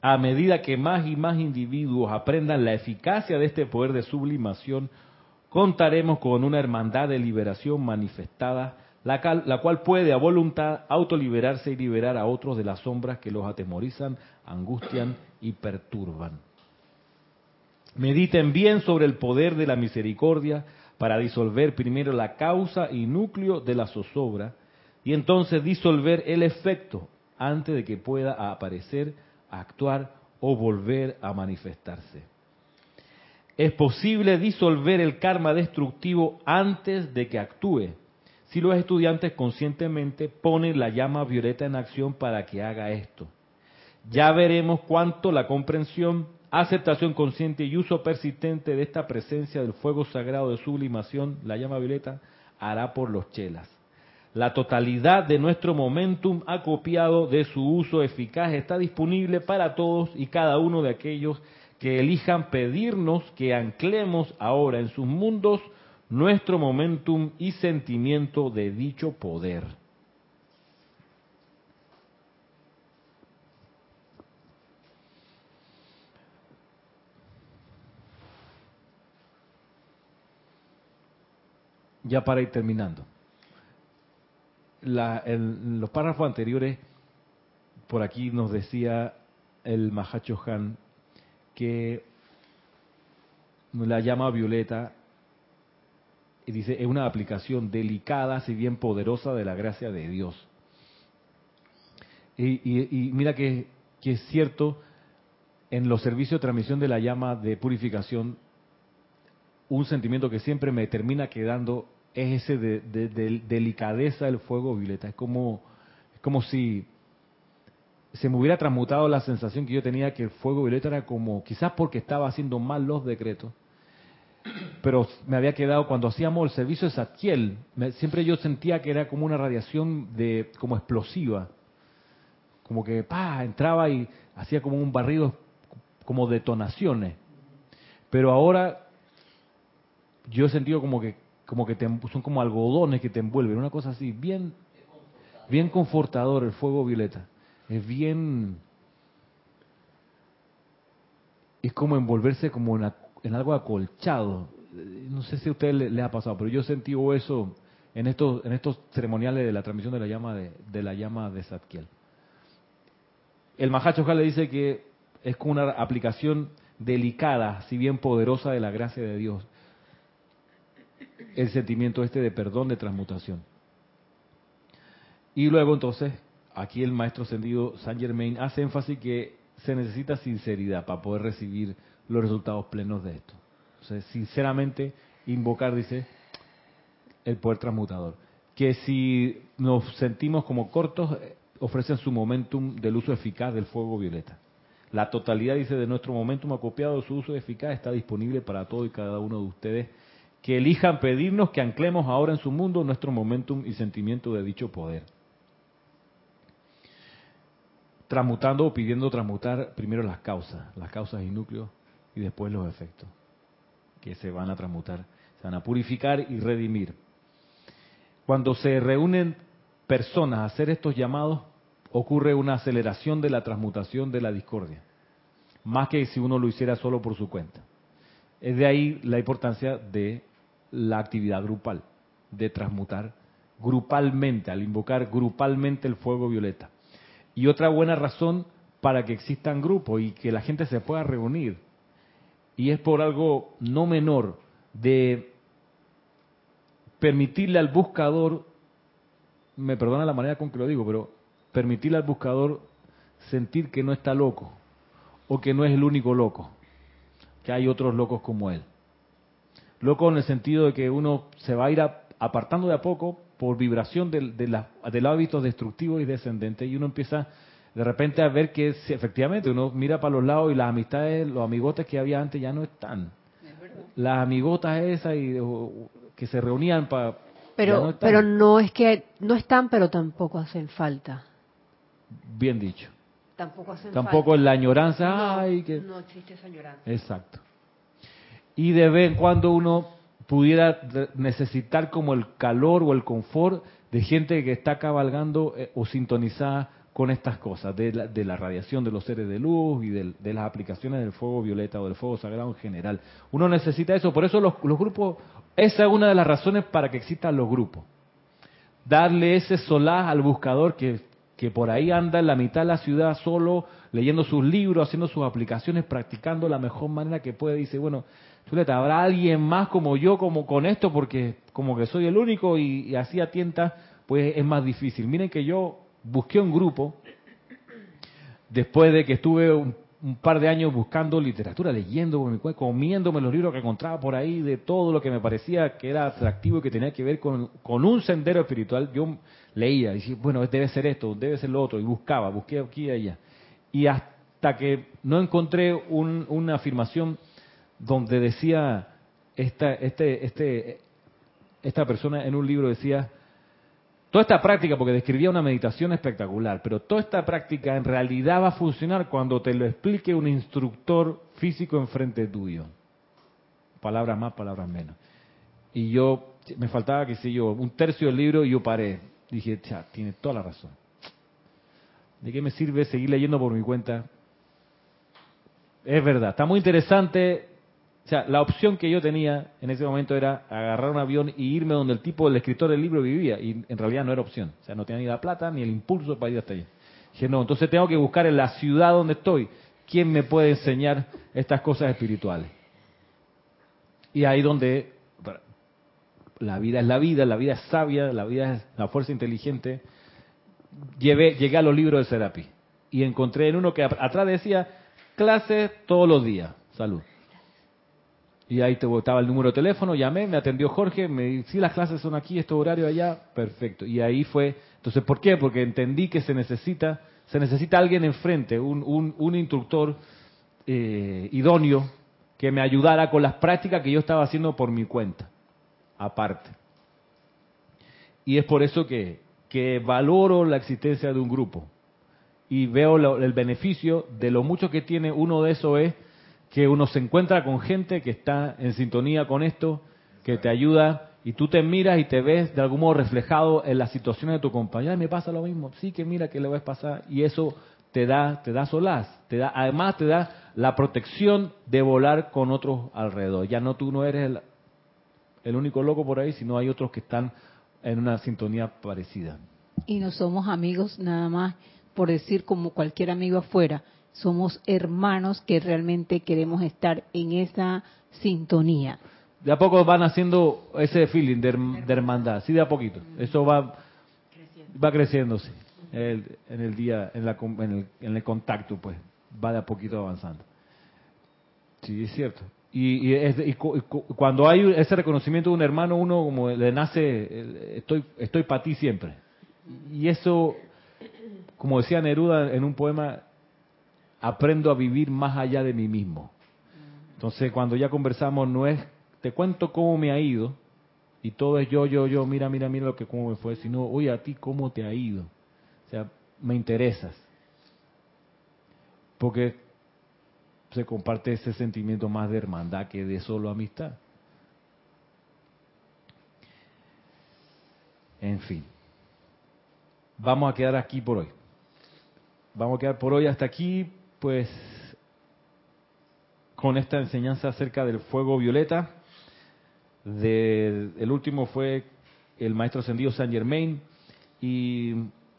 A medida que más y más individuos aprendan la eficacia de este poder de sublimación, contaremos con una hermandad de liberación manifestada, la la cual puede a voluntad autoliberarse y liberar a otros de las sombras que los atemorizan, angustian y perturban. Mediten bien sobre el poder de la misericordia para disolver primero la causa y núcleo de la zozobra y entonces disolver el efecto antes de que pueda aparecer, actuar o volver a manifestarse. es posible disolver el karma destructivo antes de que actúe. Si los estudiantes conscientemente ponen la llama violeta en acción para que haga esto. Ya veremos cuánto la comprensión, aceptación consciente y uso persistente de esta presencia del fuego sagrado de sublimación, la llama violeta, hará por los chelas. La totalidad de nuestro momentum acopiado de su uso eficaz está disponible para todos y cada uno de aquellos que elijan pedirnos que anclemos ahora en sus mundos nuestro momentum y sentimiento de dicho poder. Ya para ir terminando. La, en los párrafos anteriores, por aquí nos decía el Mahacho Han que la llama violeta y dice es una aplicación delicada si bien poderosa de la gracia de Dios y, mira que, que, es cierto en los servicios de transmisión de la llama de purificación un sentimiento que siempre me termina quedando es ese de, de delicadeza del fuego violeta es como es como si se me hubiera transmutado la sensación que yo tenía que el fuego violeta era como, quizás porque estaba haciendo mal los decretos, pero me había quedado cuando hacíamos el servicio de Satiel, siempre yo sentía que era como una radiación de como explosiva, como que pa entraba y hacía como un barrido, como detonaciones. Pero ahora yo he sentido como que como que son como algodones que te envuelven, una cosa así, bien bien confortador el fuego violeta es bien... Es como envolverse como en, algo acolchado. No sé si a usted le, ha pasado, pero yo he sentido eso en estos, en estos ceremoniales de la transmisión de la llama de, de la llama de Satkiel. El Mahacho le dice que es como una aplicación delicada, si bien poderosa de la gracia de Dios. El sentimiento este de perdón, de transmutación. Y luego entonces aquí el maestro ascendido Saint Germain hace énfasis que se necesita sinceridad para poder recibir los resultados plenos de esto. sinceramente, invocar, dice, el poder transmutador. Que si nos sentimos como cortos, eh, ofrecen su momentum del uso eficaz del fuego violeta. La totalidad, dice, de nuestro momentum acopiado, su uso eficaz está disponible para todo y cada uno de ustedes que elijan pedirnos que anclemos ahora en su mundo nuestro momentum y sentimiento de dicho poder transmutando o pidiendo transmutar primero las causas, las causas y núcleos, y después los efectos, que se van a transmutar, se van a purificar y redimir. Cuando se reúnen personas a hacer estos llamados, ocurre una aceleración de la transmutación de la discordia, más que si uno lo hiciera solo por su cuenta. Es de ahí la importancia de la actividad grupal, de transmutar grupalmente, al invocar grupalmente el fuego violeta. Y otra buena razón para que existan grupos y que la gente se pueda reunir. Y es por algo no menor de permitirle al buscador, me perdona la manera con que lo digo, pero permitirle al buscador sentir que no está loco o que no es el único loco, que hay otros locos como él. Loco en el sentido de que uno se va a ir apartando de a poco por vibración del, de del hábito destructivo y descendente y uno empieza de repente a ver que efectivamente uno mira para los lados y las amistades, los amigotes que había antes ya no están. Las amigotas esas y, que se reunían para... Pero, no pero no es que no están, pero tampoco hacen falta. Bien dicho. Tampoco hacen Tampoco falta. la añoranza. No, que... no existe esa añoranza. Exacto. Y de vez en cuando uno pudiera necesitar como el calor o el confort de gente que está cabalgando eh, o sintonizada con estas cosas, de la, de la, radiación de los seres de luz y de, las aplicaciones del fuego violeta o del fuego sagrado en general. Uno necesita eso, por eso los, los grupos, esa es una de las razones para que existan los grupos. Darle ese solaz al buscador que, que por ahí anda en la mitad de la ciudad solo, leyendo sus libros, haciendo sus aplicaciones, practicando la mejor manera que puede. Dice, bueno, ¿habrá alguien más como yo como con esto? Porque como que soy el único y, así a tienta, pues es más difícil. Miren que yo busqué un grupo después de que estuve un par de años buscando literatura, leyendo por mi cuenta, comiéndome los libros que encontraba por ahí, de todo lo que me parecía que era atractivo y que tenía que ver con, con un sendero espiritual. Yo leía y decía, bueno, debe ser esto, debe ser lo otro, y buscaba, busqué aquí y allá. Y hasta que no encontré un- una afirmación donde decía esta, este, este, esta persona en un libro decía, toda esta práctica, porque describía una meditación espectacular, pero toda esta práctica en realidad va a funcionar cuando te lo explique un instructor físico enfrente tuyo. Palabras más, palabras menos. Y yo, me faltaba, qué sé yo, un tercio del libro y yo paré. Dije, ya, tiene toda la razón. ¿De qué me sirve seguir leyendo por mi cuenta? Es verdad, está muy interesante. O sea, la opción que yo tenía en ese momento era agarrar un avión y irme donde el tipo, el escritor del libro vivía. Y en realidad no era opción. O sea, no tenía ni la plata ni el impulso para ir hasta allá. Dije, no, entonces tengo que buscar en la ciudad donde estoy quién me puede enseñar estas cosas espirituales. Y ahí donde la vida es la vida, la vida es sabia, la vida es la fuerza inteligente. Llevé, llegué a los libros de Serapi y encontré en uno que at- atrás decía clases todos los días, salud. Y ahí te estaba el número de teléfono, llamé, me atendió Jorge, me dijo, sí, las clases son aquí, este horario allá, perfecto. Y ahí fue, entonces, ¿por qué? Porque entendí que se necesita, se necesita alguien enfrente, un, un, un instructor eh, idóneo que me ayudara con las prácticas que yo estaba haciendo por mi cuenta, aparte. Y es por eso que, que valoro la existencia de un grupo y veo lo- el beneficio de lo mucho que tiene uno de eso es que uno se encuentra con gente que está en sintonía con esto, que te ayuda y tú te miras y te ves de algún modo reflejado en las situaciones de tu compañero. Me pasa lo mismo. Sí, que mira que le vas a pasar y eso te da te da solaz, te da además te da la protección de volar con otros alrededor. Ya no tú no eres el, el único loco por ahí, sino hay otros que están en una sintonía parecida. Y no somos amigos nada más por decir como cualquier amigo afuera. Somos hermanos que realmente queremos estar en esa sintonía. De a poco van haciendo ese feeling de, herm- de hermandad, sí, de a poquito. Eso va va creciéndose el- en el día, en, la, com- en, el, en el contacto, pues, va de a poquito avanzando. Sí, es cierto. Y, y es- y cu- y cu- cuando hay ese reconocimiento de un hermano, uno como le nace, estoy, estoy para ti siempre. Y eso, como decía Neruda en un poema, aprendo a vivir más allá de mí mismo. Entonces, cuando ya conversamos, no es, te cuento cómo me ha ido, y todo es yo, yo, yo, mira, mira, mira lo que cómo me fue, sino, oye, a ti cómo te ha ido. O sea, me interesas. Porque se comparte ese sentimiento más de hermandad que de solo amistad. En fin. Vamos a quedar aquí por hoy. Vamos a quedar por hoy hasta aquí, pues, con esta enseñanza acerca del fuego violeta. De- el último fue el maestro ascendido Saint Germain y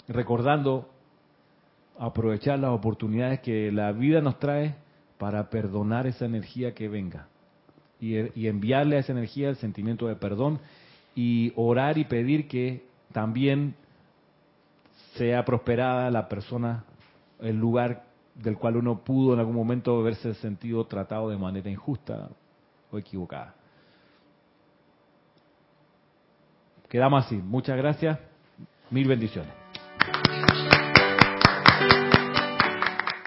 recordando aprovechar las oportunidades que la vida nos trae para perdonar esa energía que venga y, y enviarle a esa energía el sentimiento de perdón y orar y pedir que también sea prosperada la persona, el lugar del cual uno pudo en algún momento haberse sentido tratado de manera injusta o equivocada. Quedamos así. Muchas gracias. Mil bendiciones.